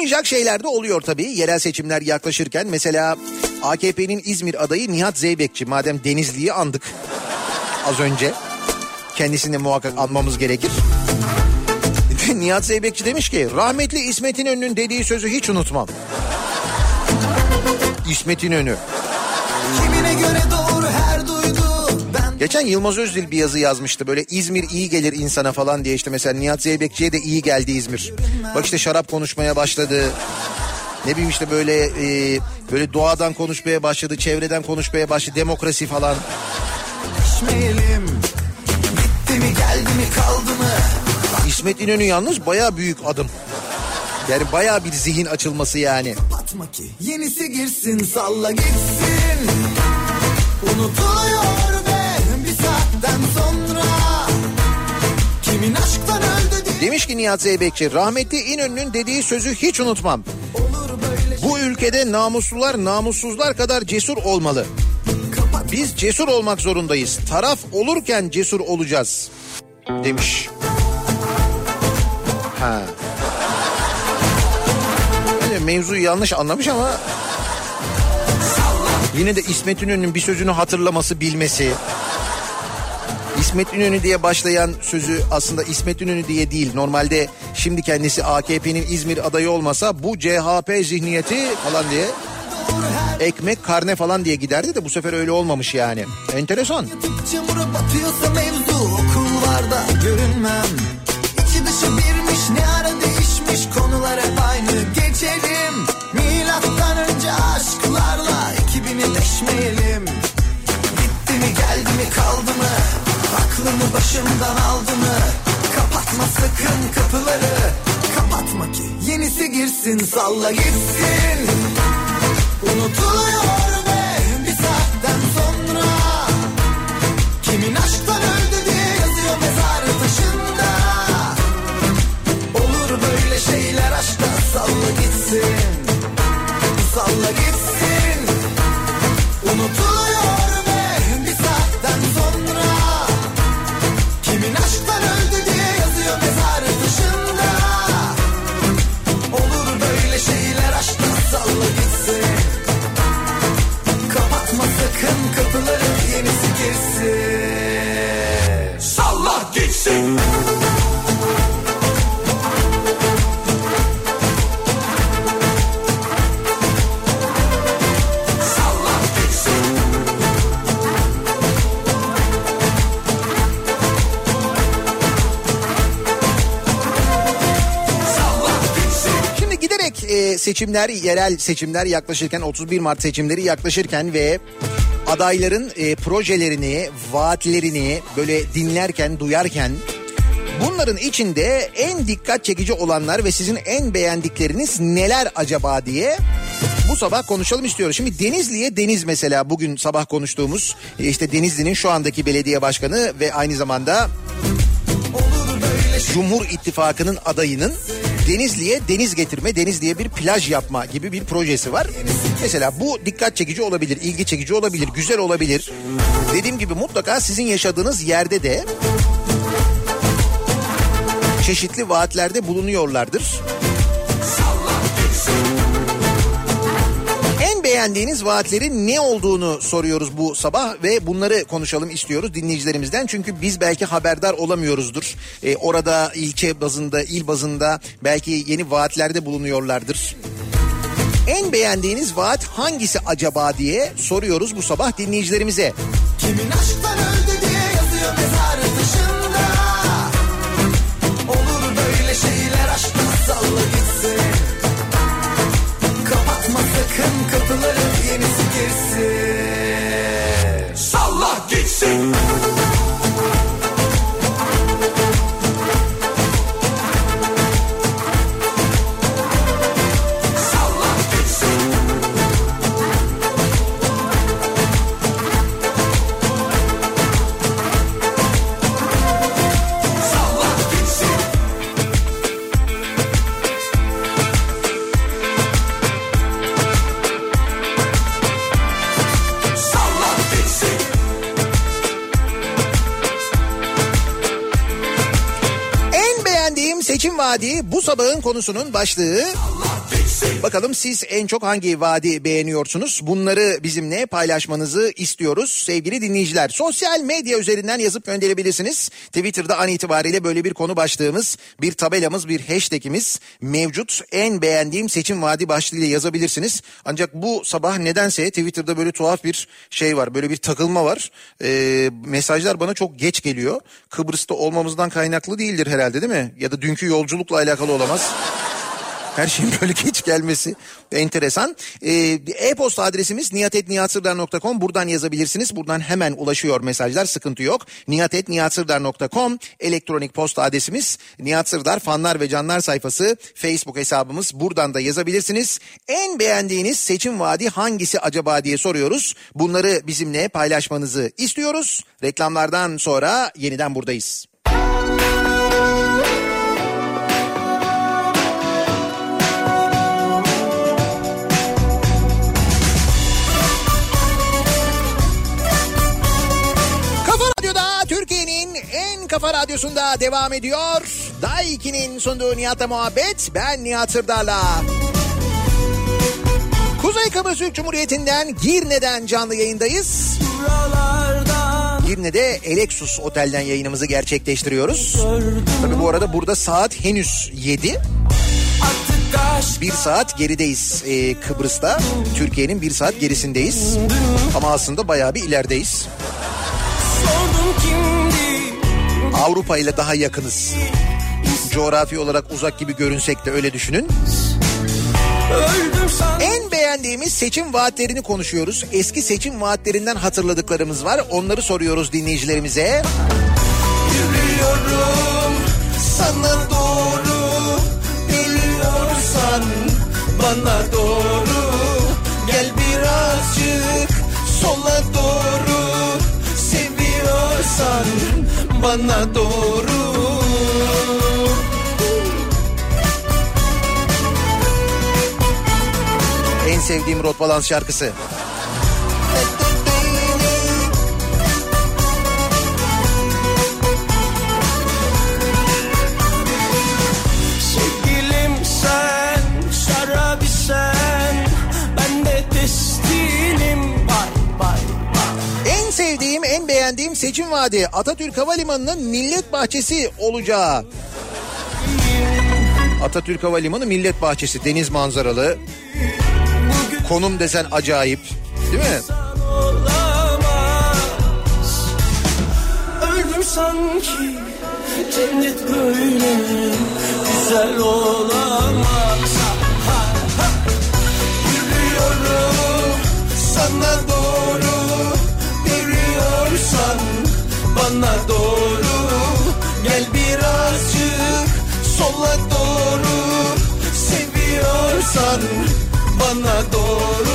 Olmayacak şeyler de oluyor tabii yerel seçimler yaklaşırken. Mesela AKP'nin İzmir adayı Nihat Zeybekçi madem Denizli'yi andık az önce kendisini muhakkak anmamız gerekir. Nihat Zeybekçi demiş ki rahmetli İsmet İnönü'nün dediği sözü hiç unutmam. İsmet İnönü. Kimine göre doğru Geçen Yılmaz Özdil bir yazı yazmıştı böyle İzmir iyi gelir insana falan diye işte mesela Nihat Zeybekçi'ye de iyi geldi İzmir. Bak işte şarap konuşmaya başladı. Ne bileyim işte böyle e, böyle doğadan konuşmaya başladı, çevreden konuşmaya başladı, demokrasi falan. Gitti mi geldi mi kaldı mı İsmet İnönü yalnız baya büyük adım. Yani baya bir zihin açılması yani. Batma ki yenisi girsin salla gitsin Unutuluyor Demiş ki Nihat Zeybekçi rahmetli İnönü'nün dediği sözü hiç unutmam. Bu ülkede namuslular namussuzlar kadar cesur olmalı. Biz cesur olmak zorundayız. Taraf olurken cesur olacağız. Demiş. Ha. Yani mevzuyu yanlış anlamış ama yine de İsmet İnönü'nün bir sözünü hatırlaması bilmesi. İsmet İnönü diye başlayan sözü aslında İsmet İnönü diye değil. Normalde şimdi kendisi AKP'nin İzmir adayı olmasa bu CHP zihniyeti falan diye ekmek karne falan diye giderdi de bu sefer öyle olmamış yani. Enteresan. Mevzu okullarda görünmem İçi dışı birmiş ne ara değişmiş konular hep aynı Geçelim milattan önce aşklarla ekibini deşmeyelim Gitti mi geldi mi kaldı mı aklımı başımdan aldı mı? Kapatma sakın kapıları. Kapatma ki yenisi girsin salla gitsin. Unutuluyor be bir saatten sonra. Kimin aşktan öldü seçimler, yerel seçimler yaklaşırken 31 Mart seçimleri yaklaşırken ve adayların e, projelerini, vaatlerini böyle dinlerken, duyarken bunların içinde en dikkat çekici olanlar ve sizin en beğendikleriniz neler acaba diye bu sabah konuşalım istiyoruz. Şimdi Denizli'ye Deniz mesela bugün sabah konuştuğumuz e, işte Denizli'nin şu andaki belediye başkanı ve aynı zamanda Cumhur İttifakı'nın adayının Denizli'ye deniz getirme, Denizli'ye bir plaj yapma gibi bir projesi var. Mesela bu dikkat çekici olabilir, ilgi çekici olabilir, güzel olabilir. Dediğim gibi mutlaka sizin yaşadığınız yerde de çeşitli vaatlerde bulunuyorlardır. Beğendiğiniz vaatlerin ne olduğunu soruyoruz bu sabah ve bunları konuşalım istiyoruz dinleyicilerimizden. Çünkü biz belki haberdar olamıyoruzdur. Ee, orada ilçe bazında, il bazında belki yeni vaatlerde bulunuyorlardır. En beğendiğiniz vaat hangisi acaba diye soruyoruz bu sabah dinleyicilerimize. Kimin aşktan öldü vaadi bu sabahın konusunun başlığı. Bakalım siz en çok hangi vaadi beğeniyorsunuz? Bunları bizimle paylaşmanızı istiyoruz sevgili dinleyiciler. Sosyal medya üzerinden yazıp gönderebilirsiniz. Twitter'da an itibariyle böyle bir konu başlığımız, bir tabelamız, bir hashtagimiz mevcut. En beğendiğim seçim vaadi başlığıyla yazabilirsiniz. Ancak bu sabah nedense Twitter'da böyle tuhaf bir şey var. Böyle bir takılma var. Ee, mesajlar bana çok geç geliyor. Kıbrıs'ta olmamızdan kaynaklı değildir herhalde değil mi? Ya da dünkü yolculukla alakalı olamaz. Her şeyin böyle geç gelmesi enteresan. Ee, E-posta adresimiz niyatetniyatsırdar.com. Buradan yazabilirsiniz. Buradan hemen ulaşıyor mesajlar. Sıkıntı yok. niyatetniyatsırdar.com elektronik posta adresimiz. Nihat Sırdar fanlar ve canlar sayfası Facebook hesabımız. Buradan da yazabilirsiniz. En beğendiğiniz seçim vaadi hangisi acaba diye soruyoruz. Bunları bizimle paylaşmanızı istiyoruz. Reklamlardan sonra yeniden buradayız. Kafa radyosunda devam ediyor. Day 2'nin sunduğu Nihat'la muhabbet. Ben Nihat Sırdar'la. Kuzey Kıbrıs Türk Cumhuriyeti'nden Girne'den canlı yayındayız. Girne'de Elexus Otel'den yayınımızı gerçekleştiriyoruz. Tabii bu arada burada saat henüz 7. Bir saat gerideyiz e, Kıbrıs'ta. Türkiye'nin bir saat gerisindeyiz. Ama aslında bayağı bir ilerideyiz. Avrupa ile daha yakınız. Coğrafi olarak uzak gibi görünsek de öyle düşünün. En beğendiğimiz seçim vaatlerini konuşuyoruz. Eski seçim vaatlerinden hatırladıklarımız var. Onları soruyoruz dinleyicilerimize. Yürüyorum sana doğru Geliyorsan bana doğru Gel birazcık sola doğru Seviyorsan bana doğru En sevdiğim Rot Balans şarkısı. Beğendiğim seçim vaadi Atatürk Havalimanı'nın millet bahçesi olacağı. Atatürk Havalimanı millet bahçesi, deniz manzaralı. Konum desen acayip. Değil mi? sanki cennet böyle güzel olamaz Ha, ha, Yürüyorum sana doğru bana doğru. Gel birazcık sola doğru. Seviyorsan bana doğru.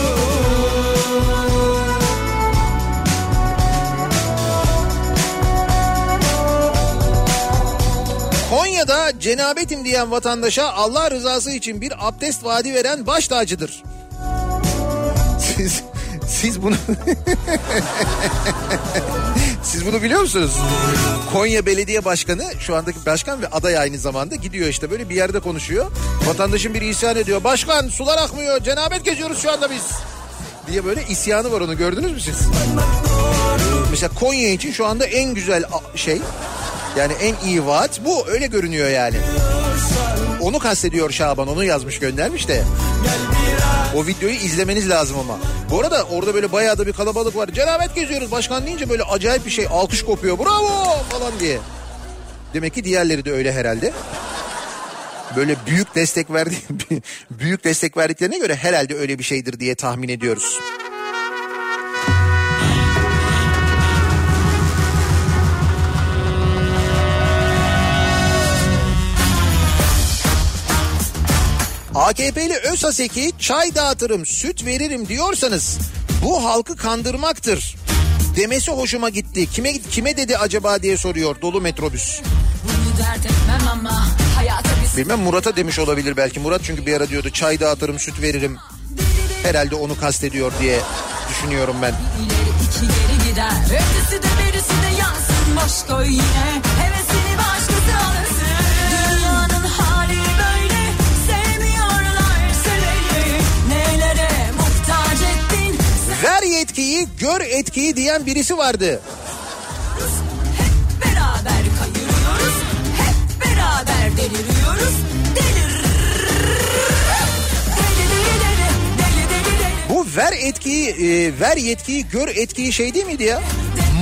Konya'da cenabetim diyen vatandaşa Allah rızası için bir abdest vaadi veren baş tacıdır. Siz, siz bunu... siz bunu biliyor musunuz? Konya Belediye Başkanı şu andaki başkan ve aday aynı zamanda gidiyor işte böyle bir yerde konuşuyor. Vatandaşın biri isyan ediyor. Başkan sular akmıyor cenabet geziyoruz şu anda biz. Diye böyle isyanı var onu gördünüz mü siz? Mesela Konya için şu anda en güzel şey yani en iyi vaat bu öyle görünüyor yani. Onu kastediyor Şaban onu yazmış göndermiş de. O videoyu izlemeniz lazım ama. Bu arada orada böyle bayağı da bir kalabalık var. Cenabet geziyoruz başkan deyince böyle acayip bir şey alkış kopuyor. Bravo falan diye. Demek ki diğerleri de öyle herhalde. Böyle büyük destek verdi büyük destek verdiklerine göre herhalde öyle bir şeydir diye tahmin ediyoruz. AKP'li Özaseki çay dağıtırım, süt veririm diyorsanız bu halkı kandırmaktır. Demesi hoşuma gitti. Kime kime dedi acaba diye soruyor dolu metrobüs. Ama Bilmem Murat'a demiş olabilir belki. Murat çünkü bir ara diyordu çay dağıtırım, süt veririm. Herhalde onu kastediyor diye düşünüyorum ben. ileri iki geri gider. Ötesi de birisi de yansın boş koy yine. Hevesini yetkiyi, gör etkiyi diyen birisi vardı. Hep beraber kayırıyoruz. Hep beraber deliriyoruz. Delir. Deli deli deli. Deli deli deli. Bu ver etkiyi, e, ver yetkiyi, gör etkiyi şey değil miydi ya?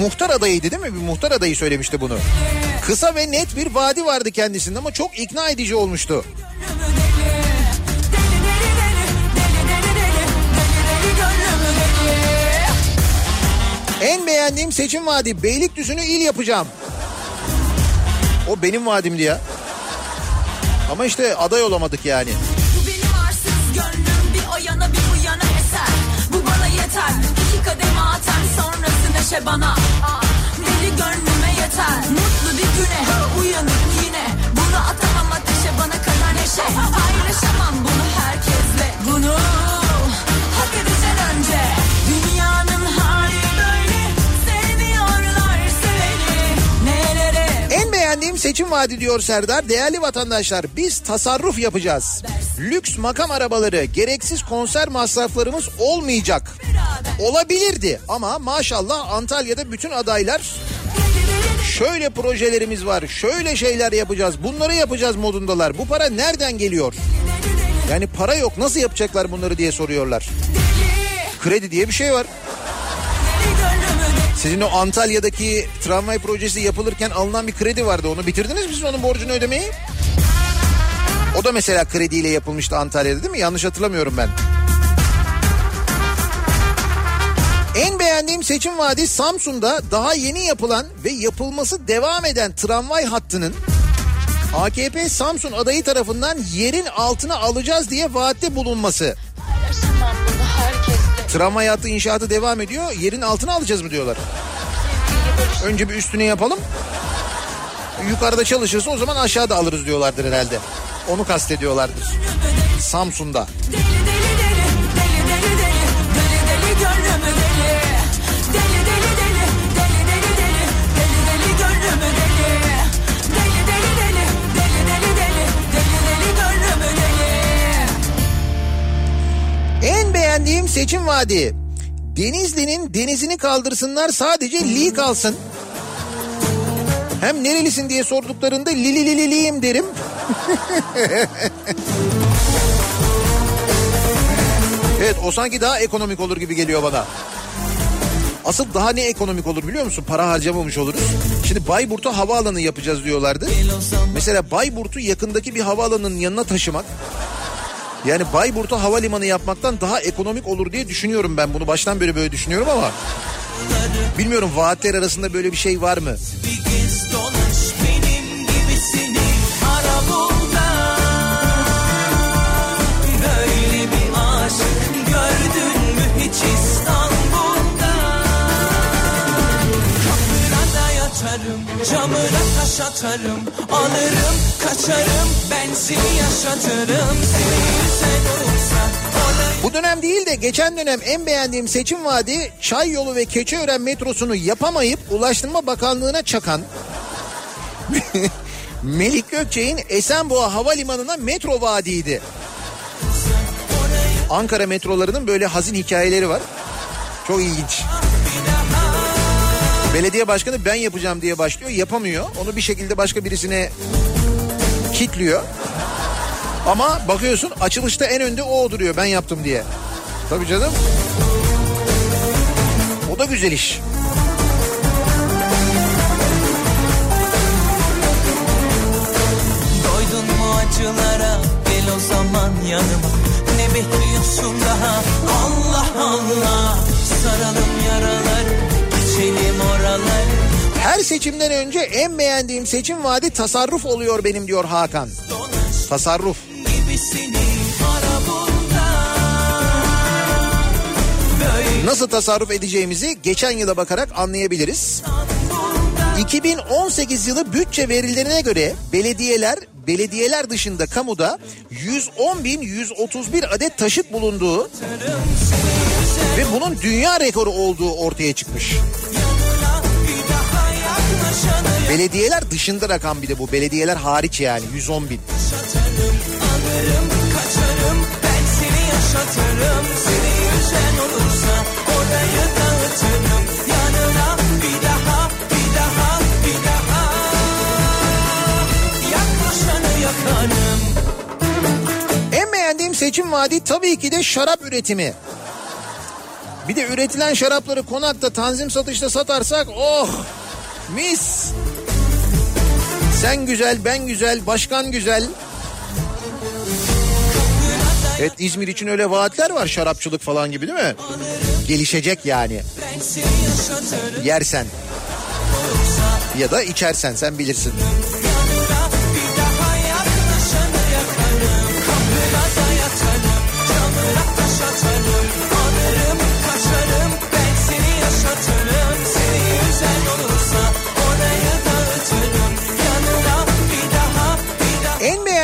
Muhtar adayıydı değil mi? Bir muhtar adayı söylemişti bunu. Kısa ve net bir vaadi vardı kendisinde ama çok ikna edici olmuştu. En beğendiğim seçim vaadi. Beylikdüzü'nü il yapacağım. O benim vaadimdi ya. Ama işte aday olamadık yani. Bu benim arsız gönlüm. Bir o yana bir bu yana eser. Bu bana yeter. İki kademe atar sonrası neşe bana. Deli gönlüme yeter. Mutlu bir güne uyanıp yine. Bunu atamam ateşe bana kadar neşe. Paylaşamam bunu herkesle. Bunu hak edeceksin En beğendiğim seçim vaadi diyor Serdar. Değerli vatandaşlar biz tasarruf yapacağız. Lüks makam arabaları, gereksiz konser masraflarımız olmayacak. Olabilirdi ama maşallah Antalya'da bütün adaylar şöyle projelerimiz var, şöyle şeyler yapacağız, bunları yapacağız modundalar. Bu para nereden geliyor? Yani para yok nasıl yapacaklar bunları diye soruyorlar. Kredi diye bir şey var. Sizin o Antalya'daki tramvay projesi yapılırken alınan bir kredi vardı. Onu bitirdiniz mi siz onun borcunu ödemeyi? O da mesela krediyle yapılmıştı Antalya'da değil mi? Yanlış hatırlamıyorum ben. En beğendiğim seçim vaadi Samsun'da daha yeni yapılan ve yapılması devam eden tramvay hattının AKP Samsun adayı tarafından yerin altına alacağız diye vaatte bulunması. Tramvay hattı inşaatı devam ediyor. Yerin altına alacağız mı diyorlar. Önce bir üstüne yapalım. Yukarıda çalışırsa o zaman aşağıda alırız diyorlardır herhalde. Onu kastediyorlardır. Samsun'da. Deli En beğendiğim seçim vaadi. Denizli'nin denizini kaldırsınlar sadece Li kalsın. Hem nerelisin diye sorduklarında Lili Lililiyim derim. evet o sanki daha ekonomik olur gibi geliyor bana. Asıl daha ne ekonomik olur biliyor musun? Para harcamamış oluruz. Şimdi Bayburt'a havaalanı yapacağız diyorlardı. Mesela Bayburt'u yakındaki bir havaalanının yanına taşımak Yani Bayburt'a havalimanı yapmaktan daha ekonomik olur diye düşünüyorum ben bunu. Baştan beri böyle düşünüyorum ama. Bilmiyorum vaatler arasında böyle bir şey var mı? Camına taş atarım Alırım kaçarım ben seni yaşatırım Seni olursa orayı Bu dönem değil de geçen dönem en beğendiğim seçim vaadi Çay yolu ve Keçiören metrosunu yapamayıp Ulaştırma Bakanlığı'na çakan Melik Gökçek'in Esenboğa Havalimanı'na metro vaadiydi. Ankara metrolarının böyle hazin hikayeleri var. Çok ilginç. Belediye başkanı ben yapacağım diye başlıyor yapamıyor. Onu bir şekilde başka birisine kitliyor. Ama bakıyorsun açılışta en önde o oturuyor ben yaptım diye. Tabii canım. O da güzel iş. Doydun mu acılara gel o zaman yanıma Ne bekliyorsun daha Allah Allah Saralım yaraları Her seçimden önce en beğendiğim seçim vaadi tasarruf oluyor benim diyor Hakan. Tasarruf. Nasıl tasarruf edeceğimizi geçen yıla bakarak anlayabiliriz. 2018 yılı bütçe verilerine göre belediyeler belediyeler dışında kamuda 110.131 adet taşıt bulunduğu ve bunun dünya rekoru olduğu ortaya çıkmış. Belediyeler dışında rakam bir de bu. Belediyeler hariç yani 110 bin. yaşatırım Alırım kaçarım ben seni yaşatırım Seni yüzen olursa orayı dağıtırım Yanına bir daha bir daha bir daha Yaklaşanı yakarım En beğendiğim seçim vaadi tabii ki de şarap üretimi. Bir de üretilen şarapları konakta tanzim satışta satarsak oh mis. Sen güzel ben güzel başkan güzel. Evet İzmir için öyle vaatler var şarapçılık falan gibi değil mi? Gelişecek yani. Yersen. Ya da içersen sen bilirsin.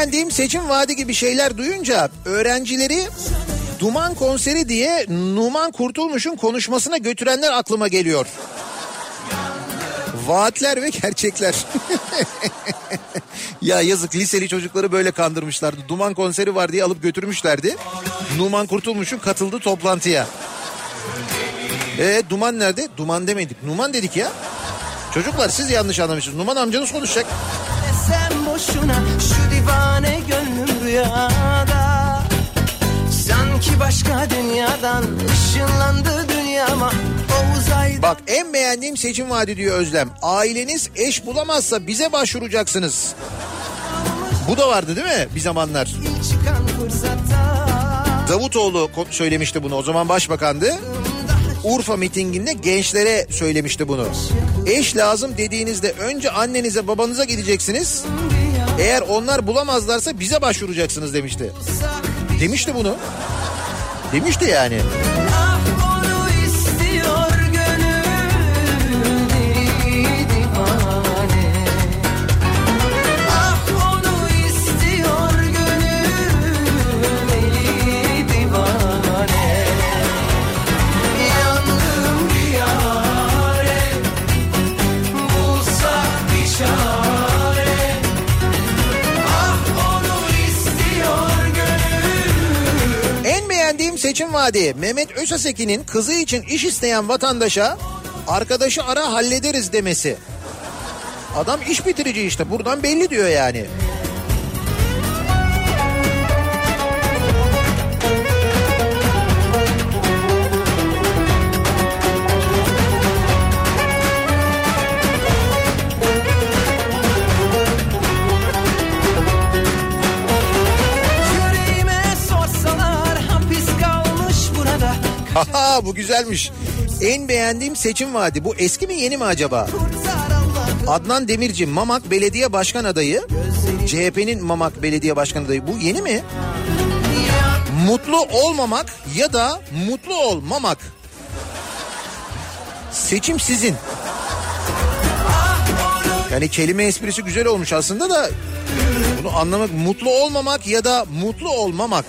Beğendiğim seçim vaadi gibi şeyler duyunca öğrencileri Duman konseri diye Numan Kurtulmuş'un konuşmasına götürenler aklıma geliyor. Vaatler ve gerçekler. ya yazık liseli çocukları böyle kandırmışlardı. Duman konseri var diye alıp götürmüşlerdi. Numan Kurtulmuş'un katıldığı toplantıya. E Duman nerede? Duman demedik. Numan dedik ya. Çocuklar siz yanlış anlamışsınız. Numan amcanız konuşacak. Sen boşuna şu rüyada Sanki başka dünyadan ışınlandı dünyama O uzayda Bak en beğendiğim seçim vaadi diyor Özlem. Aileniz eş bulamazsa bize başvuracaksınız. Bu da vardı değil mi bir zamanlar? Davutoğlu söylemişti bunu o zaman başbakandı. Urfa mitinginde gençlere söylemişti bunu. Eş lazım dediğinizde önce annenize babanıza gideceksiniz. Eğer onlar bulamazlarsa bize başvuracaksınız demişti. Demişti bunu. Demişti yani. Seçim vaadi Mehmet Özasekin'in kızı için iş isteyen vatandaşa arkadaşı ara hallederiz demesi. Adam iş bitirici işte buradan belli diyor yani. Bu güzelmiş. En beğendiğim seçim vaadi. Bu eski mi yeni mi acaba? Adnan Demirci Mamak Belediye Başkan Adayı. CHP'nin Mamak Belediye Başkan Adayı. Bu yeni mi? Mutlu olmamak ya da mutlu olmamak. Seçim sizin. Yani kelime esprisi güzel olmuş aslında da bunu anlamak mutlu olmamak ya da mutlu olmamak.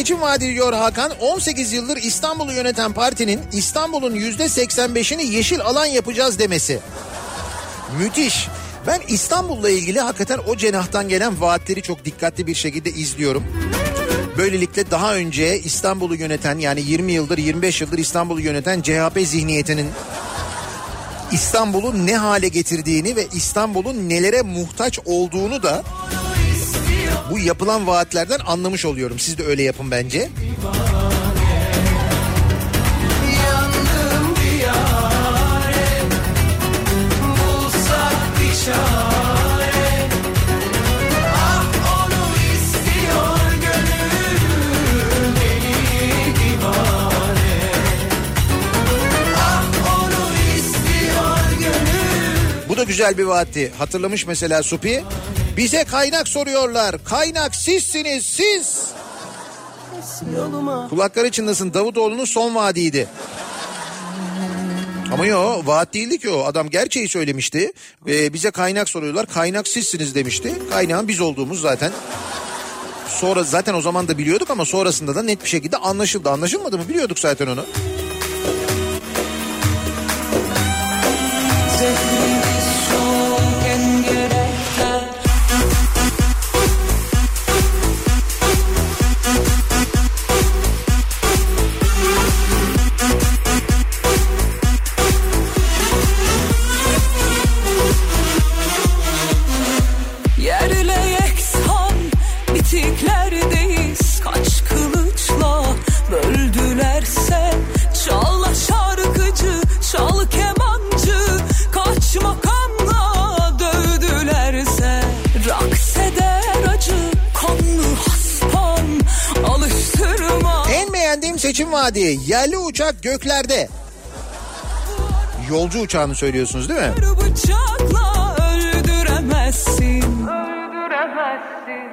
Seçim vaadi diyor Hakan. 18 yıldır İstanbul'u yöneten partinin İstanbul'un %85'ini yeşil alan yapacağız demesi. Müthiş. Ben İstanbul'la ilgili hakikaten o cenahtan gelen vaatleri çok dikkatli bir şekilde izliyorum. Böylelikle daha önce İstanbul'u yöneten yani 20 yıldır 25 yıldır İstanbul'u yöneten CHP zihniyetinin İstanbul'u ne hale getirdiğini ve İstanbul'un nelere muhtaç olduğunu da bu yapılan vaatlerden anlamış oluyorum. Siz de öyle yapın bence. Ah Ah Bu da güzel bir vaatti. Hatırlamış mesela Supi. Bize kaynak soruyorlar. Kaynak sizsiniz siz. Yoluma Kulakları çınlasın Davutoğlu'nun son vaadiydi. Ama yo vaat değildi ki o. Adam gerçeği söylemişti. Ee, bize kaynak soruyorlar. Kaynak sizsiniz demişti. Kaynağın biz olduğumuz zaten. Sonra zaten o zaman da biliyorduk ama sonrasında da net bir şekilde anlaşıldı. Anlaşılmadı mı? Biliyorduk zaten onu. Seçim vaadi yerli uçak göklerde. Yolcu uçağını söylüyorsunuz değil mi? bıçakla öldüremezsin Öldüremezsin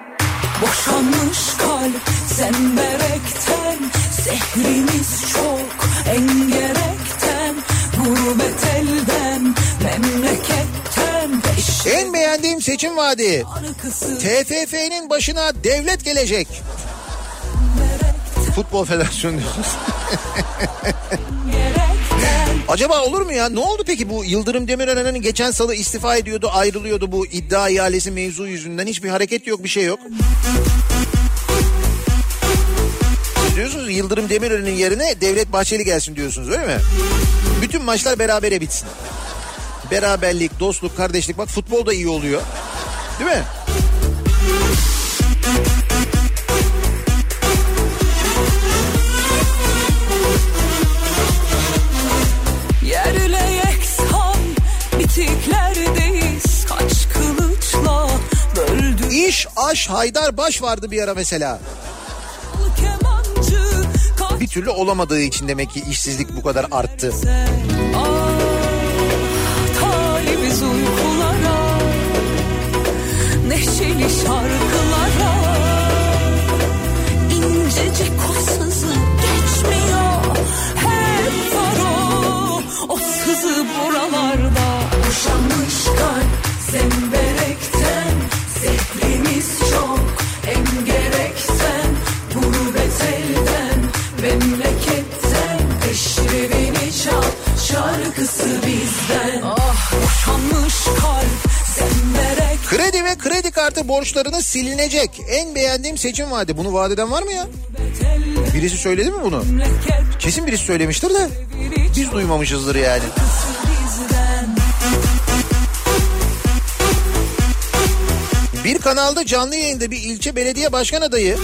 Boşanmış kalp zemberekten Zehrimiz çok engerekten Gurbet elden memleketten Beş En beğendiğim seçim vaadi. TFF'nin başına devlet gelecek. Futbol Federasyonu diyorsunuz. Acaba olur mu ya? Ne oldu peki bu Yıldırım Demirören'in geçen salı istifa ediyordu, ayrılıyordu bu iddia ihalesi mevzu yüzünden. Hiçbir hareket yok, bir şey yok. Diyorsunuz Yıldırım Demirören'in yerine Devlet Bahçeli gelsin diyorsunuz öyle mi? Bütün maçlar berabere bitsin. Beraberlik, dostluk, kardeşlik bak futbol da iyi oluyor. Değil mi? İş, aş, Haydar Baş vardı bir ara mesela. Bir türlü olamadığı için demek ki işsizlik bu kadar arttı. Ah Neşeli şarkılara kredi borçlarını silinecek. En beğendiğim seçim vaadi. Bunu vaat eden var mı ya? Birisi söyledi mi bunu? Kesin birisi söylemiştir de biz duymamışızdır yani. Bir kanalda canlı yayında bir ilçe belediye başkan adayı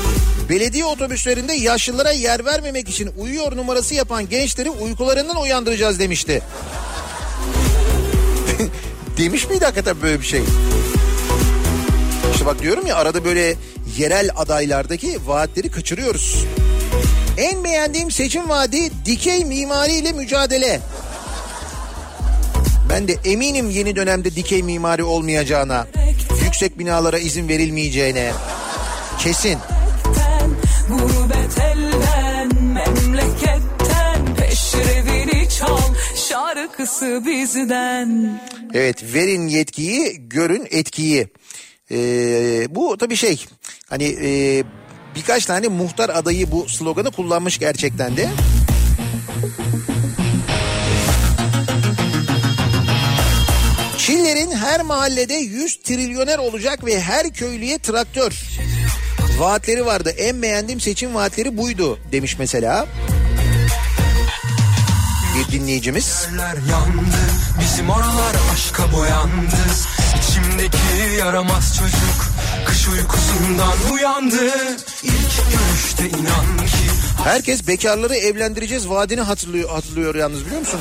belediye otobüslerinde yaşlılara yer vermemek için uyuyor numarası yapan gençleri uykularından uyandıracağız demişti. Demiş miydi hakikaten böyle bir şey? İşte bak diyorum ya arada böyle yerel adaylardaki vaatleri kaçırıyoruz. En beğendiğim seçim vaadi dikey mimariyle mücadele. Ben de eminim yeni dönemde dikey mimari olmayacağına, yüksek binalara izin verilmeyeceğine. Kesin. Evet verin yetkiyi görün etkiyi. Ee, bu tabii şey hani e, birkaç tane muhtar adayı bu sloganı kullanmış gerçekten de. Çillerin her mahallede 100 trilyoner olacak ve her köylüye traktör. Vaatleri vardı. En beğendiğim seçim vaatleri buydu demiş mesela. Bir dinleyicimiz. Yandı Bizim oralar aşka boyandı İçimdeki yaramaz çocuk Kış uykusundan uyandı İlk görüşte inan ki Herkes bekarları evlendireceğiz vaadini hatırlıyor, hatırlıyor yalnız biliyor musun?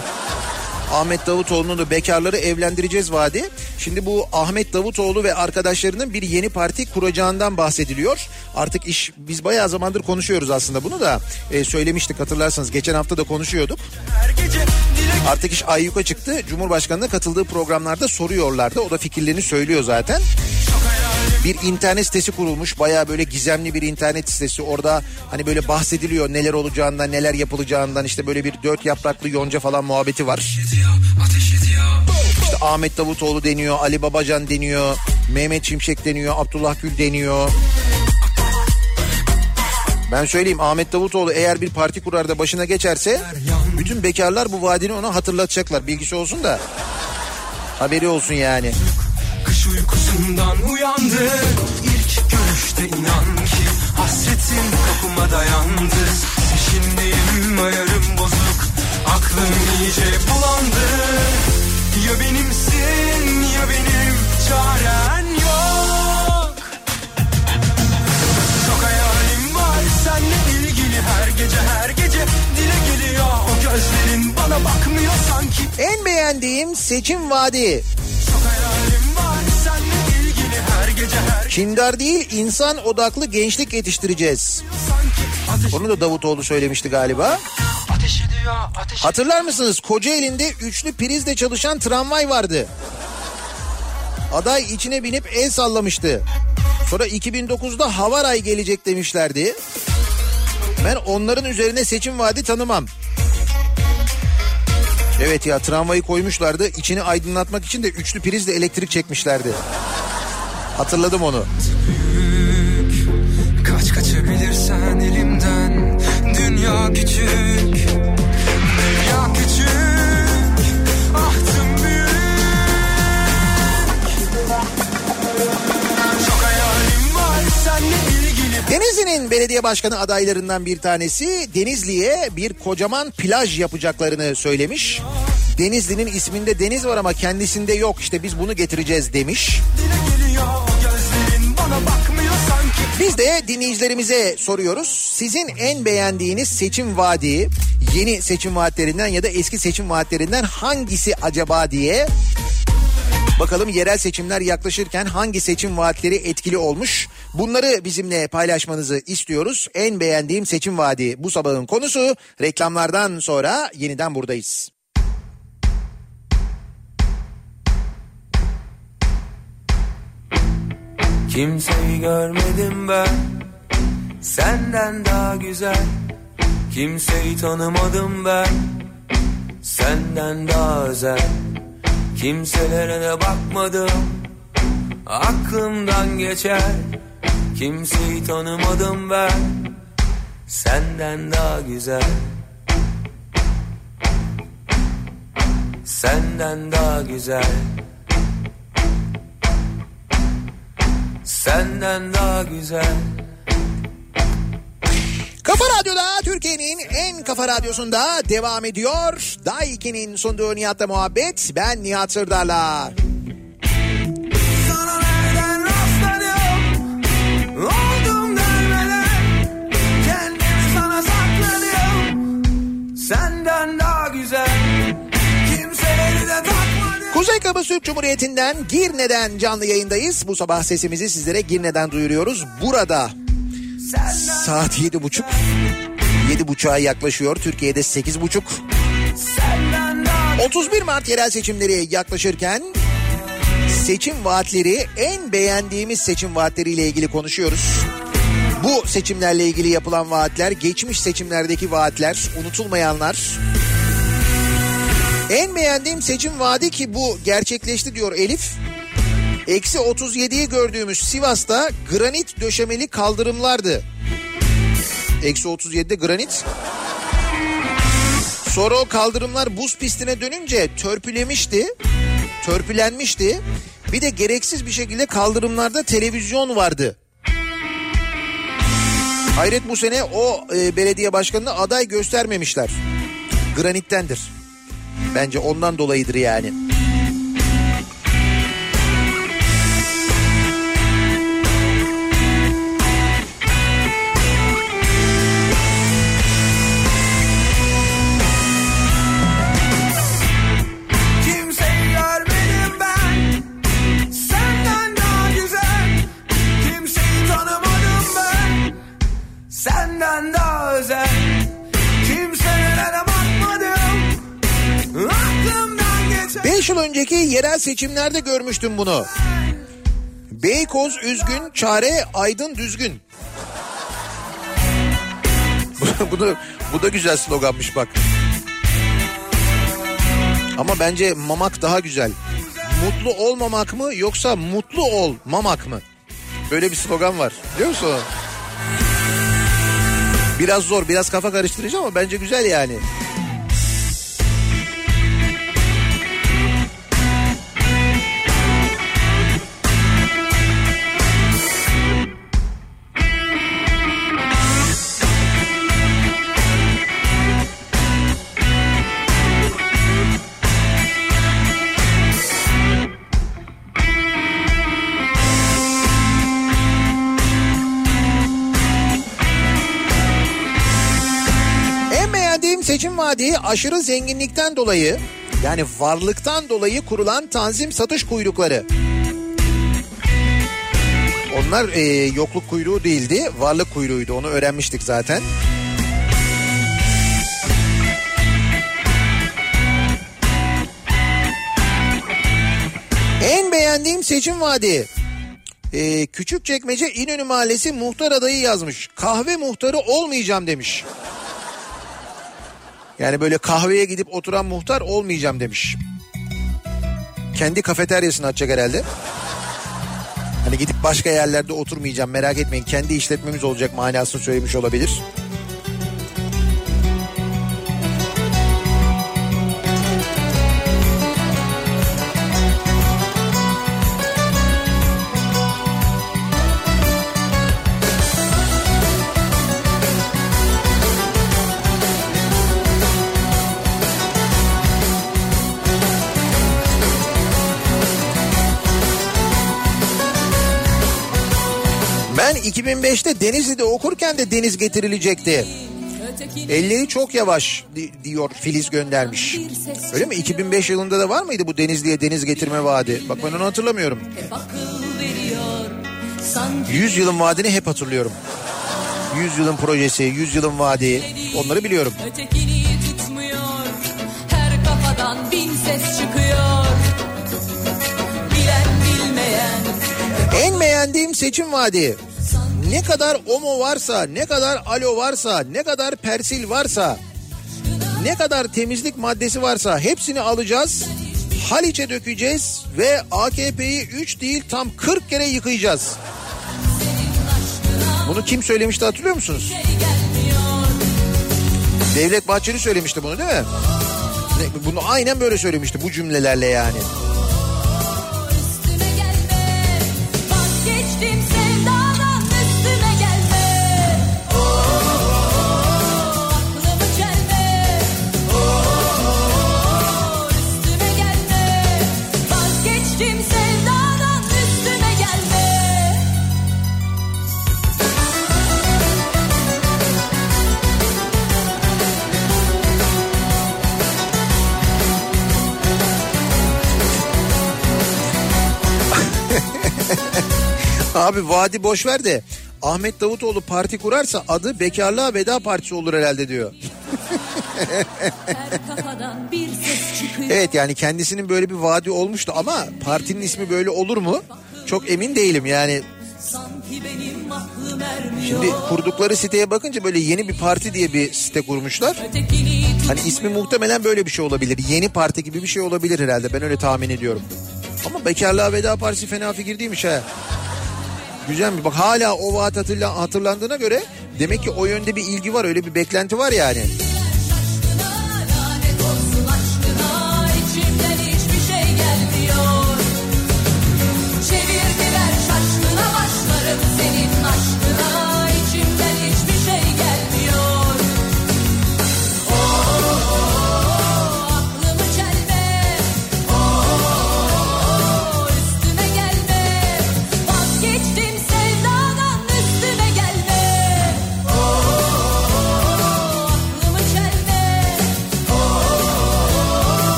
Ahmet Davutoğlu'nun da bekarları evlendireceğiz vaadi. Şimdi bu Ahmet Davutoğlu ve arkadaşlarının bir yeni parti kuracağından bahsediliyor. Artık iş biz bayağı zamandır konuşuyoruz aslında bunu da e, söylemiştik hatırlarsanız geçen hafta da konuşuyorduk. Artık iş ayyuka çıktı. Cumhurbaşkanı'na katıldığı programlarda soruyorlardı. O da fikirlerini söylüyor zaten. Bir internet sitesi kurulmuş. Bayağı böyle gizemli bir internet sitesi. Orada hani böyle bahsediliyor neler olacağından, neler yapılacağından. işte böyle bir dört yapraklı yonca falan muhabbeti var. İşte Ahmet Davutoğlu deniyor, Ali Babacan deniyor, Mehmet Şimşek deniyor, Abdullah Gül deniyor. Ben söyleyeyim Ahmet Davutoğlu eğer bir parti kurar da başına geçerse bütün bekarlar bu vaadini ona hatırlatacaklar. Bilgisi olsun da haberi olsun yani. Kış uykusundan uyandı. İlk görüşte inan ki Hasretin kapıma dayandı. Peşindeyim ayarım bozuk. Aklım iyice bulandı. Ya benimsin ya benim çaren yok. Çok hayalim var seninle ilgili her gece her gece. Dile geliyor o gözlerin bana bakmıyor sanki. En beğendiğim seçim vaadi. Çok hayalim var Kindar değil insan odaklı gençlik yetiştireceğiz. Onu da Davutoğlu söylemişti galiba. Hatırlar mısınız Kocaeli'nde üçlü prizle çalışan tramvay vardı. Aday içine binip el sallamıştı. Sonra 2009'da Havaray gelecek demişlerdi. Ben onların üzerine seçim vaadi tanımam. Evet ya tramvayı koymuşlardı. İçini aydınlatmak için de üçlü prizle elektrik çekmişlerdi. Hatırladım onu. Kaç kaçabilirsen elimden Dünya küçük Dünya küçük Ahtım büyük Çok hayalim var ilgili Denizli'nin belediye başkanı adaylarından bir tanesi Denizli'ye bir kocaman plaj yapacaklarını söylemiş. Denizli'nin isminde deniz var ama kendisinde yok işte biz bunu getireceğiz demiş. Biz de dinleyicilerimize soruyoruz. Sizin en beğendiğiniz seçim vaadi, yeni seçim vaatlerinden ya da eski seçim vaatlerinden hangisi acaba diye Bakalım yerel seçimler yaklaşırken hangi seçim vaatleri etkili olmuş? Bunları bizimle paylaşmanızı istiyoruz. En beğendiğim seçim vaadi bu sabahın konusu. Reklamlardan sonra yeniden buradayız. Kimseyi görmedim ben. Senden daha güzel. Kimseyi tanımadım ben. Senden daha özel. Kimselere de bakmadım. Aklımdan geçer. Kimseyi tanımadım ben. Senden daha güzel. Senden daha güzel senden daha güzel. Kafa Radyo'da Türkiye'nin en kafa radyosunda devam ediyor. Daiki'nin sunduğu Nihat'la muhabbet. Ben Nihat Sırdar'la. Senden daha rastladım Kıbrıs Türk Cumhuriyeti'nden Girne'den canlı yayındayız. Bu sabah sesimizi sizlere Girne'den duyuruyoruz. Burada saat yedi buçuk. Yedi buçuğa yaklaşıyor. Türkiye'de sekiz buçuk. 31 Mart yerel seçimleri yaklaşırken seçim vaatleri en beğendiğimiz seçim vaatleriyle ilgili konuşuyoruz. Bu seçimlerle ilgili yapılan vaatler, geçmiş seçimlerdeki vaatler, unutulmayanlar. En beğendiğim seçim vaadi ki bu gerçekleşti diyor Elif. Eksi 37'yi gördüğümüz Sivas'ta granit döşemeli kaldırımlardı. Eksi 37'de granit. Sonra o kaldırımlar buz pistine dönünce törpülemişti. Törpülenmişti. Bir de gereksiz bir şekilde kaldırımlarda televizyon vardı. Hayret bu sene o e, belediye başkanına aday göstermemişler. Granittendir. Bence ondan dolayıdır yani. Yıl önceki yerel seçimlerde görmüştüm bunu. Beykoz üzgün, çare aydın düzgün. bu, da, bu da güzel sloganmış bak. Ama bence mamak daha güzel. Mutlu olmamak mı yoksa mutlu ol mamak mı? Böyle bir slogan var biliyor musun? Biraz zor biraz kafa karıştırıcı ama bence güzel yani. Seçim vaadi aşırı zenginlikten dolayı yani varlıktan dolayı kurulan tanzim satış kuyrukları. Onlar e, yokluk kuyruğu değildi, varlık kuyruğuydu. Onu öğrenmiştik zaten. En beğendiğim seçim vaadi. Ee, Küçükçekmece İnönü Mahallesi muhtar adayı yazmış. Kahve muhtarı olmayacağım demiş. Yani böyle kahveye gidip oturan muhtar olmayacağım demiş. Kendi kafeteryasını açacak herhalde. Hani gidip başka yerlerde oturmayacağım merak etmeyin. Kendi işletmemiz olacak manasını söylemiş olabilir. 2005'te Denizli'de okurken de deniz getirilecekti. Elleri çok yavaş di- diyor Filiz göndermiş. Öyle mi? 2005 yılında da var mıydı bu Denizli'ye deniz getirme vaadi? Bak ben onu hatırlamıyorum. Akıl veriyor sanki 100 yılın vaadini hep hatırlıyorum. 100 yılın projesi, 100 yılın vaadi onları biliyorum. ötekini tutmuyor Her kafadan bin ses çıkıyor Bilen bilmeyen En beğendiğim seçim vaadi. Ne kadar omo varsa, ne kadar alo varsa, ne kadar persil varsa, ne kadar temizlik maddesi varsa hepsini alacağız. Haliç'e dökeceğiz ve AKP'yi 3 değil tam 40 kere yıkayacağız. Bunu kim söylemişti hatırlıyor musunuz? Devlet Bahçeli söylemişti bunu değil mi? Bunu aynen böyle söylemişti bu cümlelerle yani. Abi vadi boş ver de Ahmet Davutoğlu parti kurarsa adı Bekarlığa Veda Partisi olur herhalde diyor. Evet yani kendisinin böyle bir vaadi olmuştu ama partinin ismi böyle olur mu? Çok emin değilim yani. Şimdi kurdukları siteye bakınca böyle yeni bir parti diye bir site kurmuşlar. Hani ismi muhtemelen böyle bir şey olabilir. Yeni parti gibi bir şey olabilir herhalde. Ben öyle tahmin ediyorum. Ama Bekarlığa Veda Partisi fena fikir değilmiş ha. Güzel mi? Bak hala o vaat hatırla, hatırlandığına göre demek ki o yönde bir ilgi var. Öyle bir beklenti var yani.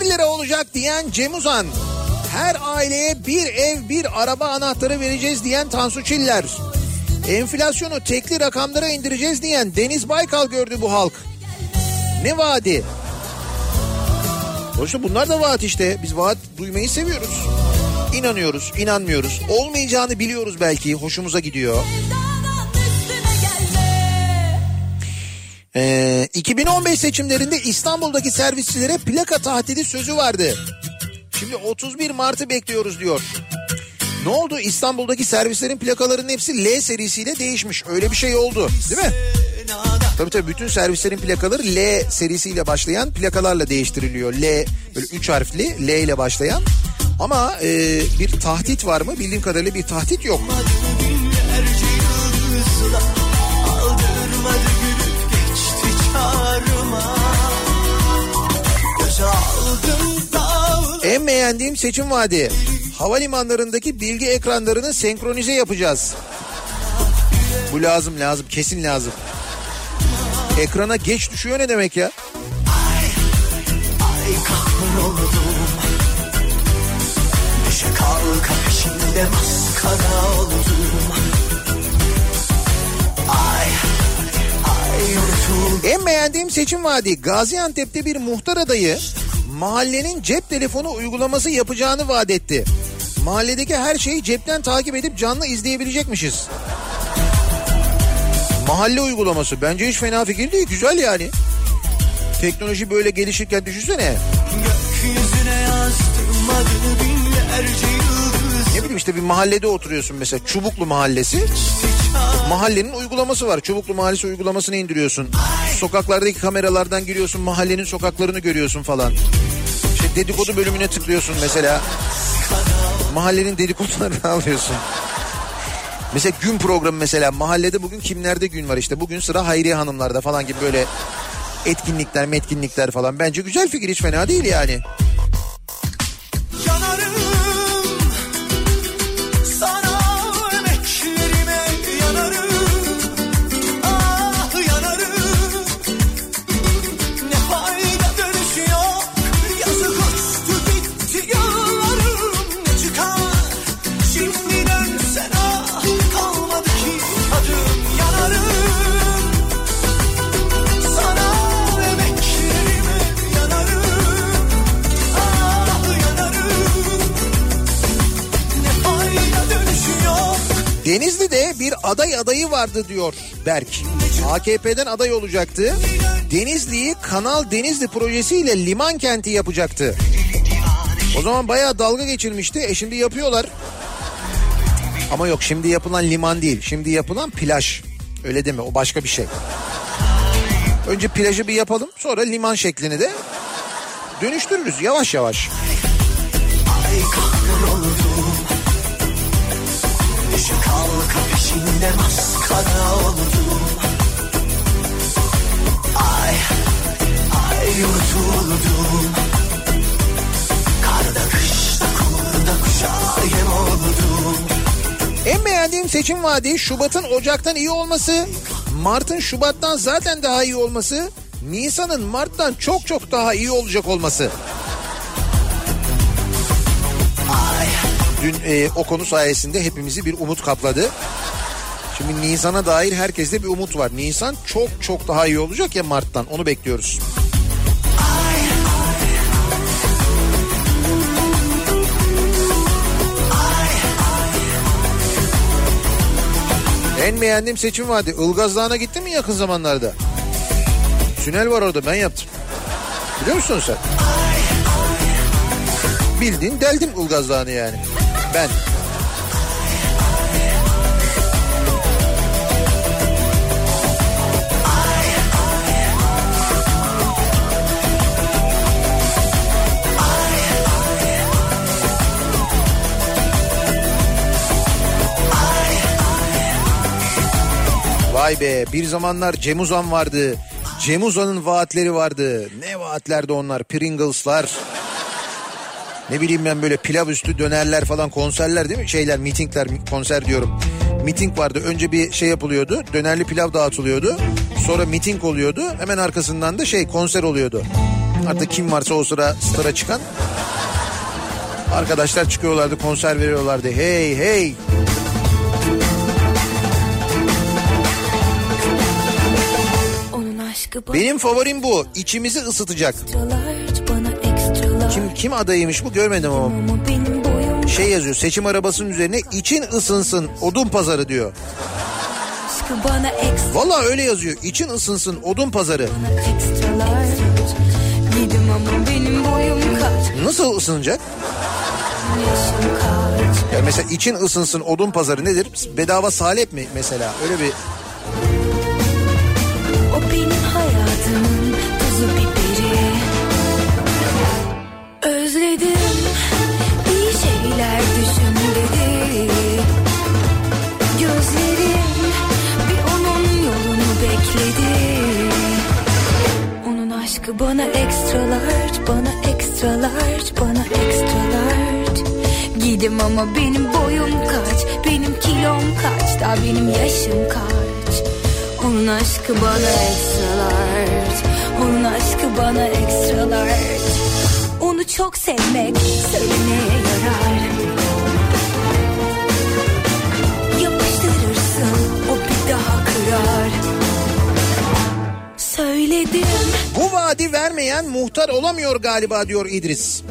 1 lira olacak diyen Cem Uzan. Her aileye bir ev bir araba anahtarı vereceğiz diyen Tansu Çiller. Enflasyonu tekli rakamlara indireceğiz diyen Deniz Baykal gördü bu halk. Ne vaadi? Oysa bunlar da vaat işte. Biz vaat duymayı seviyoruz. İnanıyoruz, inanmıyoruz. Olmayacağını biliyoruz belki. Hoşumuza gidiyor. Ee, 2015 seçimlerinde İstanbul'daki servisçilere plaka tahtidi sözü vardı. Şimdi 31 Mart'ı bekliyoruz diyor. Ne oldu? İstanbul'daki servislerin plakalarının hepsi L serisiyle değişmiş. Öyle bir şey oldu değil mi? Tabii tabii bütün servislerin plakaları L serisiyle başlayan plakalarla değiştiriliyor. L böyle 3 harfli L ile başlayan. Ama e, bir tahdit var mı? Bildiğim kadarıyla bir tahdit yok. Aldırmadı En beğendiğim seçim vaadi. Havalimanlarındaki bilgi ekranlarını senkronize yapacağız. Bu lazım lazım kesin lazım. Ekrana geç düşüyor ne demek ya? Ay kahroldum Neşe kalka peşinde maskara oldum En beğendiğim seçim vaadi Gaziantep'te bir muhtar adayı mahallenin cep telefonu uygulaması yapacağını vaat etti. Mahalledeki her şeyi cepten takip edip canlı izleyebilecekmişiz. Mahalle uygulaması bence hiç fena fikir değil güzel yani. Teknoloji böyle gelişirken düşünsene. Gökyüzüne yazdım adını binlerce Ne bileyim işte bir mahallede oturuyorsun mesela Çubuklu Mahallesi. Mahallenin uygulaması var. Çubuklu Mahallesi uygulamasını indiriyorsun. Sokaklardaki kameralardan giriyorsun mahallenin sokaklarını görüyorsun falan. İşte dedikodu bölümüne tıklıyorsun mesela. Mahallenin dedikodularını alıyorsun. Mesela gün programı mesela mahallede bugün kimlerde gün var işte bugün sıra Hayriye Hanımlarda falan gibi böyle etkinlikler metkinlikler falan. Bence güzel fikir hiç fena değil yani. Denizli'de bir aday adayı vardı diyor Berk. AKP'den aday olacaktı. Denizli'yi Kanal Denizli projesiyle liman kenti yapacaktı. O zaman bayağı dalga geçilmişti. E şimdi yapıyorlar. Ama yok şimdi yapılan liman değil. Şimdi yapılan plaj. Öyle deme o başka bir şey. Önce plajı bir yapalım sonra liman şeklini de dönüştürürüz yavaş yavaş. Ay Neşe kalka peşinde maskara oldum. Ay Ay yutuldum Karda kışta kurda kuşa oldum. En beğendiğim seçim vaadi Şubat'ın Ocak'tan iyi olması, Mart'ın Şubat'tan zaten daha iyi olması, Nisan'ın Mart'tan çok çok daha iyi olacak olması. Dün e, o konu sayesinde hepimizi bir umut kapladı. Şimdi Nisan'a dair herkeste bir umut var. Nisan çok çok daha iyi olacak ya Mart'tan onu bekliyoruz. En beğendiğim seçim vardı. Ilgaz Dağı'na gittin mi yakın zamanlarda? Tünel var orada ben yaptım. Biliyor musun sen? Bildiğin deldim Ilgaz Dağı'nı yani. Ben. Vay be bir zamanlar Cem Uzan vardı. Cem Uzan'ın vaatleri vardı. Ne vaatlerdi onlar? Pringles'lar. Ne bileyim ben böyle pilav üstü dönerler falan konserler değil mi? Şeyler mitingler konser diyorum. Miting vardı. Önce bir şey yapılıyordu. Dönerli pilav dağıtılıyordu. Sonra miting oluyordu. Hemen arkasından da şey konser oluyordu. Artık kim varsa o sıra stara çıkan. Arkadaşlar çıkıyorlardı konser veriyorlardı. Hey hey. Benim favorim bu. İçimizi ısıtacak. Kim kim adayıymış bu görmedim ama. Şey yazıyor seçim arabasının üzerine için ısınsın odun pazarı diyor. Valla öyle yazıyor. İçin ısınsın odun pazarı. Nasıl ısınacak? Ya mesela için ısınsın odun pazarı nedir? Bedava salep mi mesela? Öyle bir aşkı bana ekstralar, bana ekstralar, bana ekstralar. Gidim ama benim boyum kaç, benim kilom kaç, daha benim yaşım kaç. Onun aşkı bana ekstralar, onun aşkı bana ekstralar. Onu çok sevmek söylemeye yarar. Yapıştırırsın o bir daha kırar. Söyledim Bu vaadi vermeyen muhtar olamıyor galiba diyor İdris.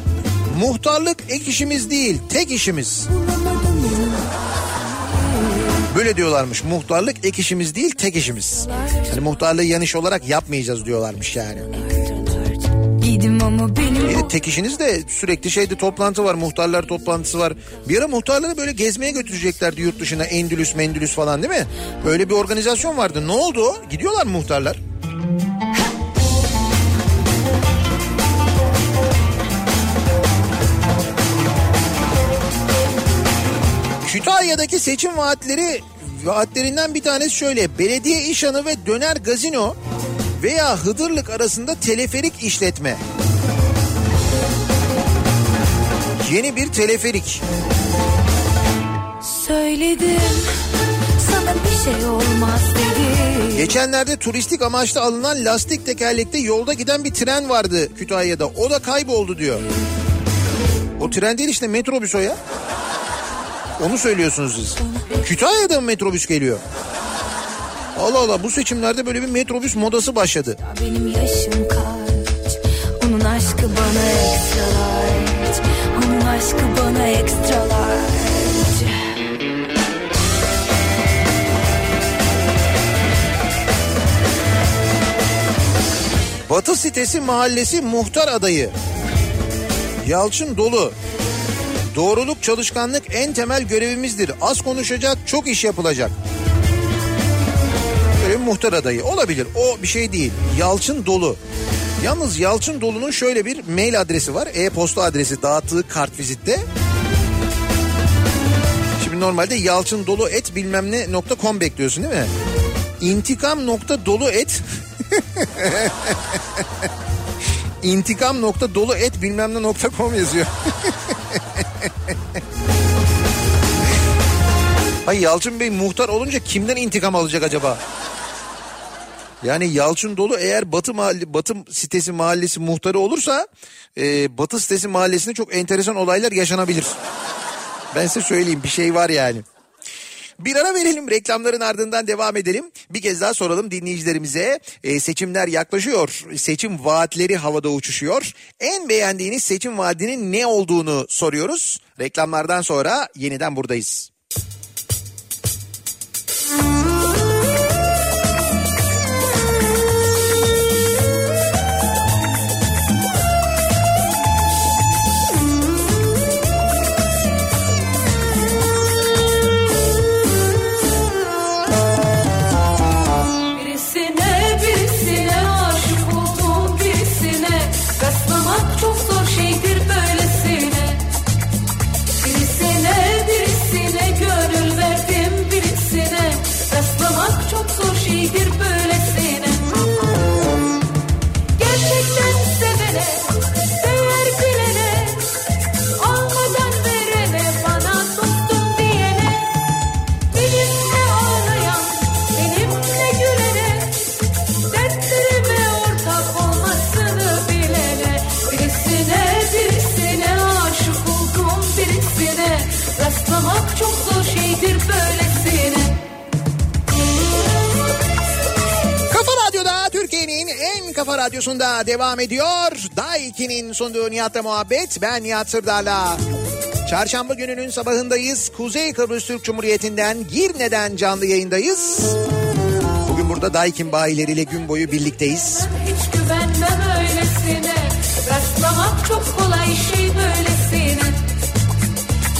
Muhtarlık ek işimiz değil, tek işimiz. Böyle diyorlarmış. Muhtarlık ek işimiz değil, tek işimiz. Hani muhtarlığı yan iş olarak yapmayacağız diyorlarmış yani. ama benim de tek işiniz de sürekli şeyde toplantı var, muhtarlar toplantısı var. Bir ara muhtarları böyle gezmeye götüreceklerdi yurt dışına, Endülüs, Mendülüs falan değil mi? Öyle bir organizasyon vardı. Ne oldu o? Gidiyorlar muhtarlar? Kütahya'daki seçim vaatleri vaatlerinden bir tanesi şöyle. Belediye işhanı ve döner gazino veya Hıdırlık arasında teleferik işletme. Yeni bir teleferik. söyledim sana bir şey olmaz dedi. Geçenlerde turistik amaçlı alınan lastik tekerlekte yolda giden bir tren vardı Kütahya'da. O da kayboldu diyor. O tren değil işte metrobüs o ya. Onu söylüyorsunuz siz. Kütahya'da mı metrobüs geliyor? Allah Allah bu seçimlerde böyle bir metrobüs modası başladı. Benim yaşım kaç Onun aşkı bana ekstralar Onun aşkı bana ekstralar Batı sitesi mahallesi muhtar adayı. Yalçın dolu. Doğruluk çalışkanlık en temel görevimizdir. Az konuşacak çok iş yapılacak. Böyle muhtar adayı olabilir o bir şey değil. Yalçın dolu. Yalnız Yalçın Dolu'nun şöyle bir mail adresi var. E-posta adresi dağıttığı kartvizitte. Şimdi normalde yalçın dolu et bilmem ne nokta com bekliyorsun değil mi? İntikam nokta dolu et İntikam nokta dolu et bilmem ne nokta com yazıyor. Ay Yalçın Bey muhtar olunca kimden intikam alacak acaba? Yani Yalçın Dolu eğer Batı mahalle, Batı sitesi mahallesi muhtarı olursa e, Batı sitesi mahallesinde çok enteresan olaylar yaşanabilir. Ben size söyleyeyim bir şey var yani. Bir ara verelim reklamların ardından devam edelim. Bir kez daha soralım dinleyicilerimize. E, seçimler yaklaşıyor. Seçim vaatleri havada uçuşuyor. En beğendiğiniz seçim vaadinin ne olduğunu soruyoruz. Reklamlardan sonra yeniden buradayız. Radyosunda devam ediyor. Daiki'nin sunduğu Nihat'la muhabbet. Ben Nihat Sırdar'la. Çarşamba gününün sabahındayız. Kuzey Kıbrıs Türk Cumhuriyeti'nden Girne'den canlı yayındayız. Bugün burada Daikin bayileriyle gün boyu birlikteyiz. Hiç güvenmem öylesine Rastlamak çok kolay şey böylesine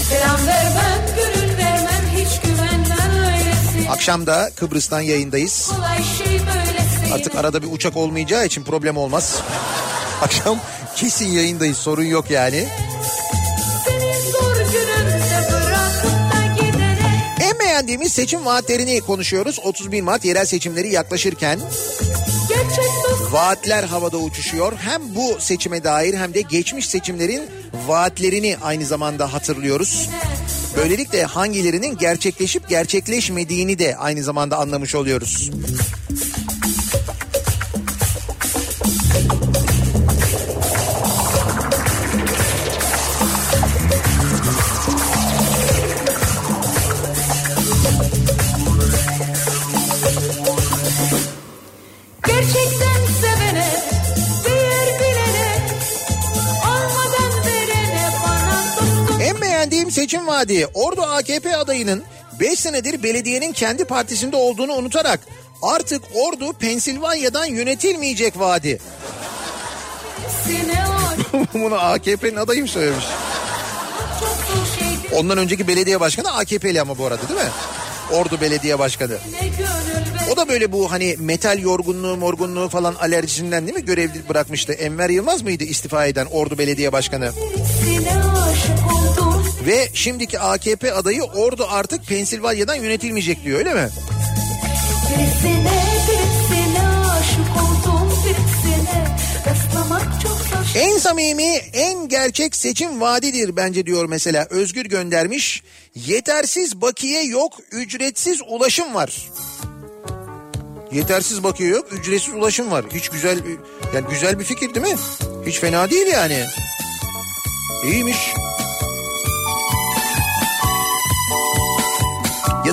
Selam vermem, gönül vermem Hiç güvenmem öylesine Akşam da Kıbrıs'tan yayındayız. Kolay şey böylesine Artık arada bir uçak olmayacağı için problem olmaz. Akşam kesin yayındayız sorun yok yani. En beğendiğimiz seçim vaatlerini konuşuyoruz. 31 Mart yerel seçimleri yaklaşırken vaatler havada uçuşuyor. Hem bu seçime dair hem de geçmiş seçimlerin vaatlerini aynı zamanda hatırlıyoruz. Böylelikle hangilerinin gerçekleşip gerçekleşmediğini de aynı zamanda anlamış oluyoruz. Seçim vaadi Ordu AKP adayının 5 senedir belediyenin kendi partisinde olduğunu unutarak artık Ordu Pensilvanya'dan yönetilmeyecek vaadi. Bunu AKP'nin adayım söylemiş. Ondan önceki belediye başkanı AKP'li ama bu arada değil mi? Ordu Belediye Başkanı. O da böyle bu hani metal yorgunluğu morgunluğu falan alerjisinden değil mi görev bırakmıştı. Enver Yılmaz mıydı istifa eden Ordu Belediye Başkanı? Sine aşık Ve şimdiki AKP adayı Ordu artık Pensilvanya'dan yönetilmeyecek diyor öyle mi? Birisine birisine aşık oldum birisine Rastlamak çok zor En samimi, en gerçek seçim vaadidir bence diyor mesela. Özgür göndermiş. Yetersiz bakiye yok, ücretsiz ulaşım var. Yetersiz bakiye yok, ücretsiz ulaşım var. Hiç güzel, yani güzel bir fikir değil mi? Hiç fena değil yani. İyiymiş.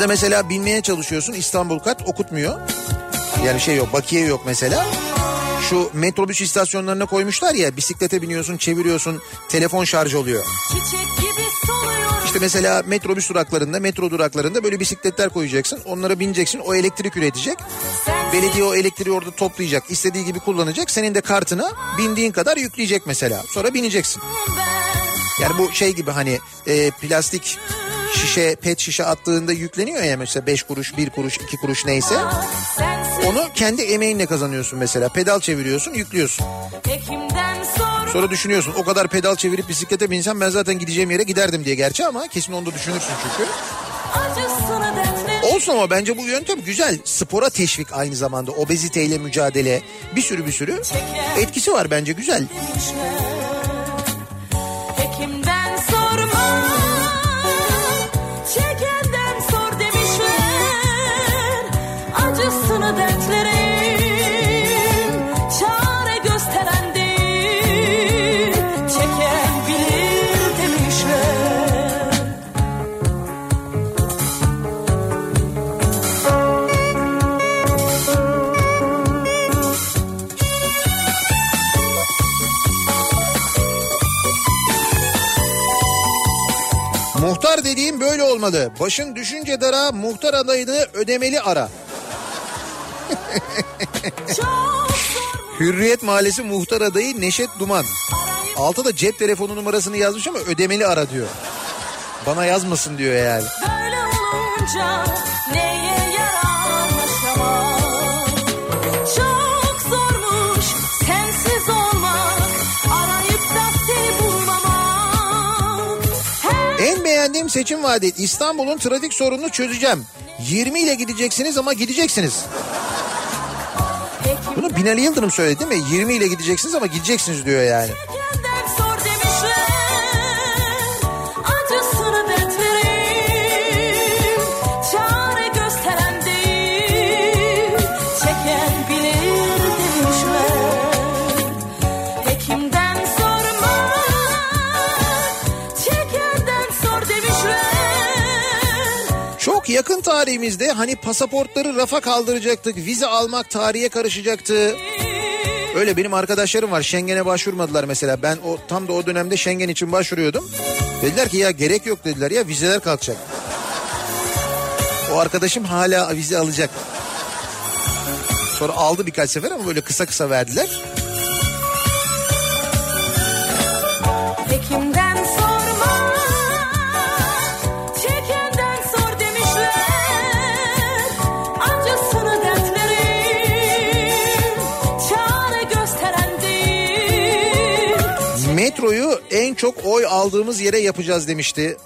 Da mesela binmeye çalışıyorsun İstanbul kat okutmuyor. Yani şey yok bakiye yok mesela. Şu metrobüs istasyonlarına koymuşlar ya bisiklete biniyorsun çeviriyorsun telefon şarj oluyor. İşte mesela metrobüs duraklarında metro duraklarında böyle bisikletler koyacaksın onlara bineceksin o elektrik üretecek. Belediye o elektriği orada toplayacak istediği gibi kullanacak senin de kartına bindiğin kadar yükleyecek mesela sonra bineceksin. Yani bu şey gibi hani e, plastik şişe pet şişe attığında yükleniyor ya mesela 5 kuruş 1 kuruş 2 kuruş neyse. Onu kendi emeğinle kazanıyorsun mesela. Pedal çeviriyorsun, yüklüyorsun. sonra düşünüyorsun o kadar pedal çevirip bisiklete binsem ben zaten gideceğim yere giderdim diye gerçi ama kesin onu da düşünürsün çünkü. Olsun ama bence bu yöntem güzel. Spora teşvik aynı zamanda. Obeziteyle mücadele. Bir sürü bir sürü etkisi var bence güzel. Hekimden olmalı. Başın düşünce dara muhtar adayını ödemeli ara. Hürriyet Mahallesi muhtar adayı Neşet Duman. Altta da cep telefonu numarasını yazmış ama ödemeli ara diyor. Bana yazmasın diyor yani. Böyle olunca En beğendiğim seçim vaadi İstanbul'un trafik sorununu çözeceğim. 20 ile gideceksiniz ama gideceksiniz. Bunu Binali Yıldırım söyledi değil mi? 20 ile gideceksiniz ama gideceksiniz diyor yani. Yakın tarihimizde hani pasaportları rafa kaldıracaktık, vize almak tarihe karışacaktı. Öyle benim arkadaşlarım var Schengen'e başvurmadılar mesela. Ben o tam da o dönemde Schengen için başvuruyordum. Dediler ki ya gerek yok dediler ya vizeler kalkacak. O arkadaşım hala vize alacak. Sonra aldı birkaç sefer ama böyle kısa kısa verdiler. Çok oy aldığımız yere yapacağız demişti.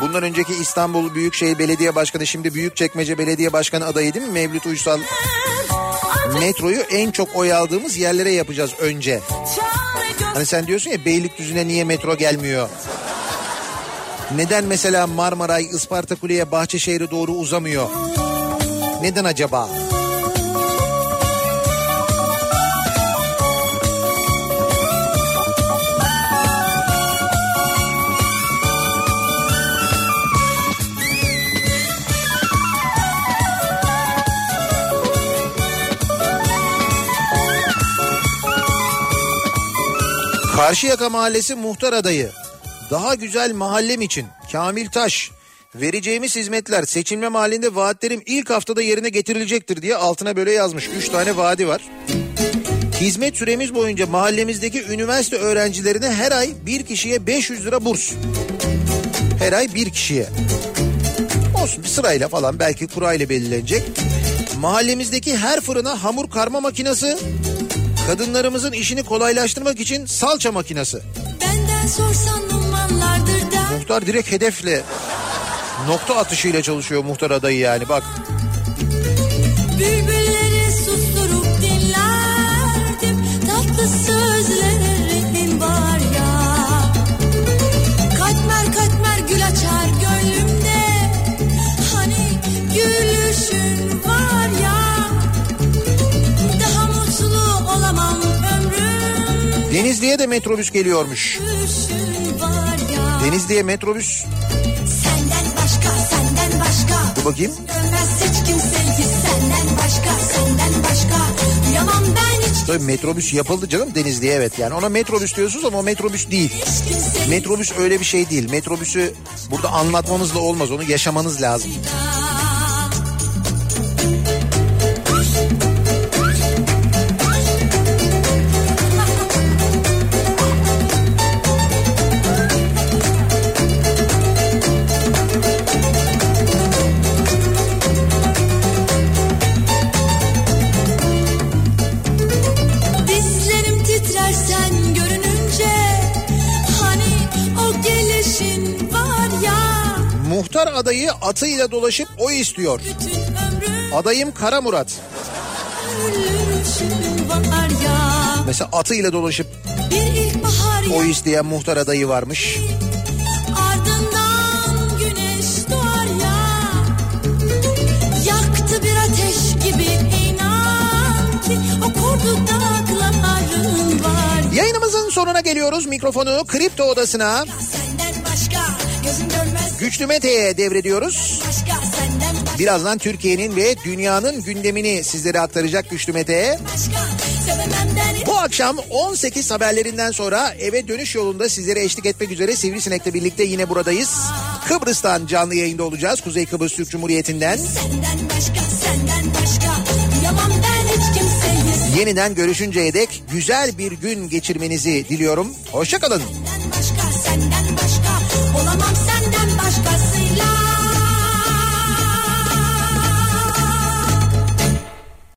Bundan önceki İstanbul Büyükşehir Belediye Başkanı şimdi Büyükçekmece Belediye Başkanı adayı değil mi Mevlüt Uysal? Metroyu en çok oy aldığımız yerlere yapacağız önce. Hani sen diyorsun ya Beylikdüzü'ne niye metro gelmiyor? Neden mesela Marmaray, Isparta Kule'ye, Bahçeşehir'e doğru uzamıyor? Neden acaba? Karşıyaka Mahallesi muhtar adayı. Daha güzel mahallem için Kamil Taş. Vereceğimiz hizmetler seçilme mahallinde vaatlerim ilk haftada yerine getirilecektir diye altına böyle yazmış. Üç tane vaadi var. Hizmet süremiz boyunca mahallemizdeki üniversite öğrencilerine her ay bir kişiye 500 lira burs. Her ay bir kişiye. Olsun bir sırayla falan belki kurayla belirlenecek. Mahallemizdeki her fırına hamur karma makinesi, kadınlarımızın işini kolaylaştırmak için salça makinesi. Muhtar direkt hedefle nokta atışıyla çalışıyor muhtar adayı yani bak. Bülbülleri Denizli'ye de metrobüs geliyormuş. Denizli'ye metrobüs Senden başka, senden başka. dur bakayım. Senden başka, senden başka. Yaman ben hiç Tabii metrobüs yapıldı canım Denizli'ye evet yani ona metrobüs diyorsunuz ama o metrobüs değil. Metrobüs öyle bir şey değil. Metrobüsü burada anlatmamızla olmaz onu yaşamanız lazım. Atıyla dolaşıp oy istiyor. Adayım Kara Murat. Mesela atıyla dolaşıp oy isteyen muhtar adayı varmış. O Yayınımızın sonuna geliyoruz. Mikrofonu Kripto Odası'na Güçlü Mete'ye devrediyoruz. Birazdan Türkiye'nin ve dünyanın gündemini sizlere aktaracak Güçlü Mete. başka Sevememden Bu akşam 18 haberlerinden sonra eve dönüş yolunda sizlere eşlik etmek üzere Sivrisinek'le birlikte yine buradayız. Kıbrıs'tan canlı yayında olacağız. Kuzey Kıbrıs Türk Cumhuriyeti'nden. Senden başka senden başka Duyamam ben hiç kimseyi Yeniden görüşünceye dek güzel bir gün geçirmenizi diliyorum. Hoşçakalın. Senden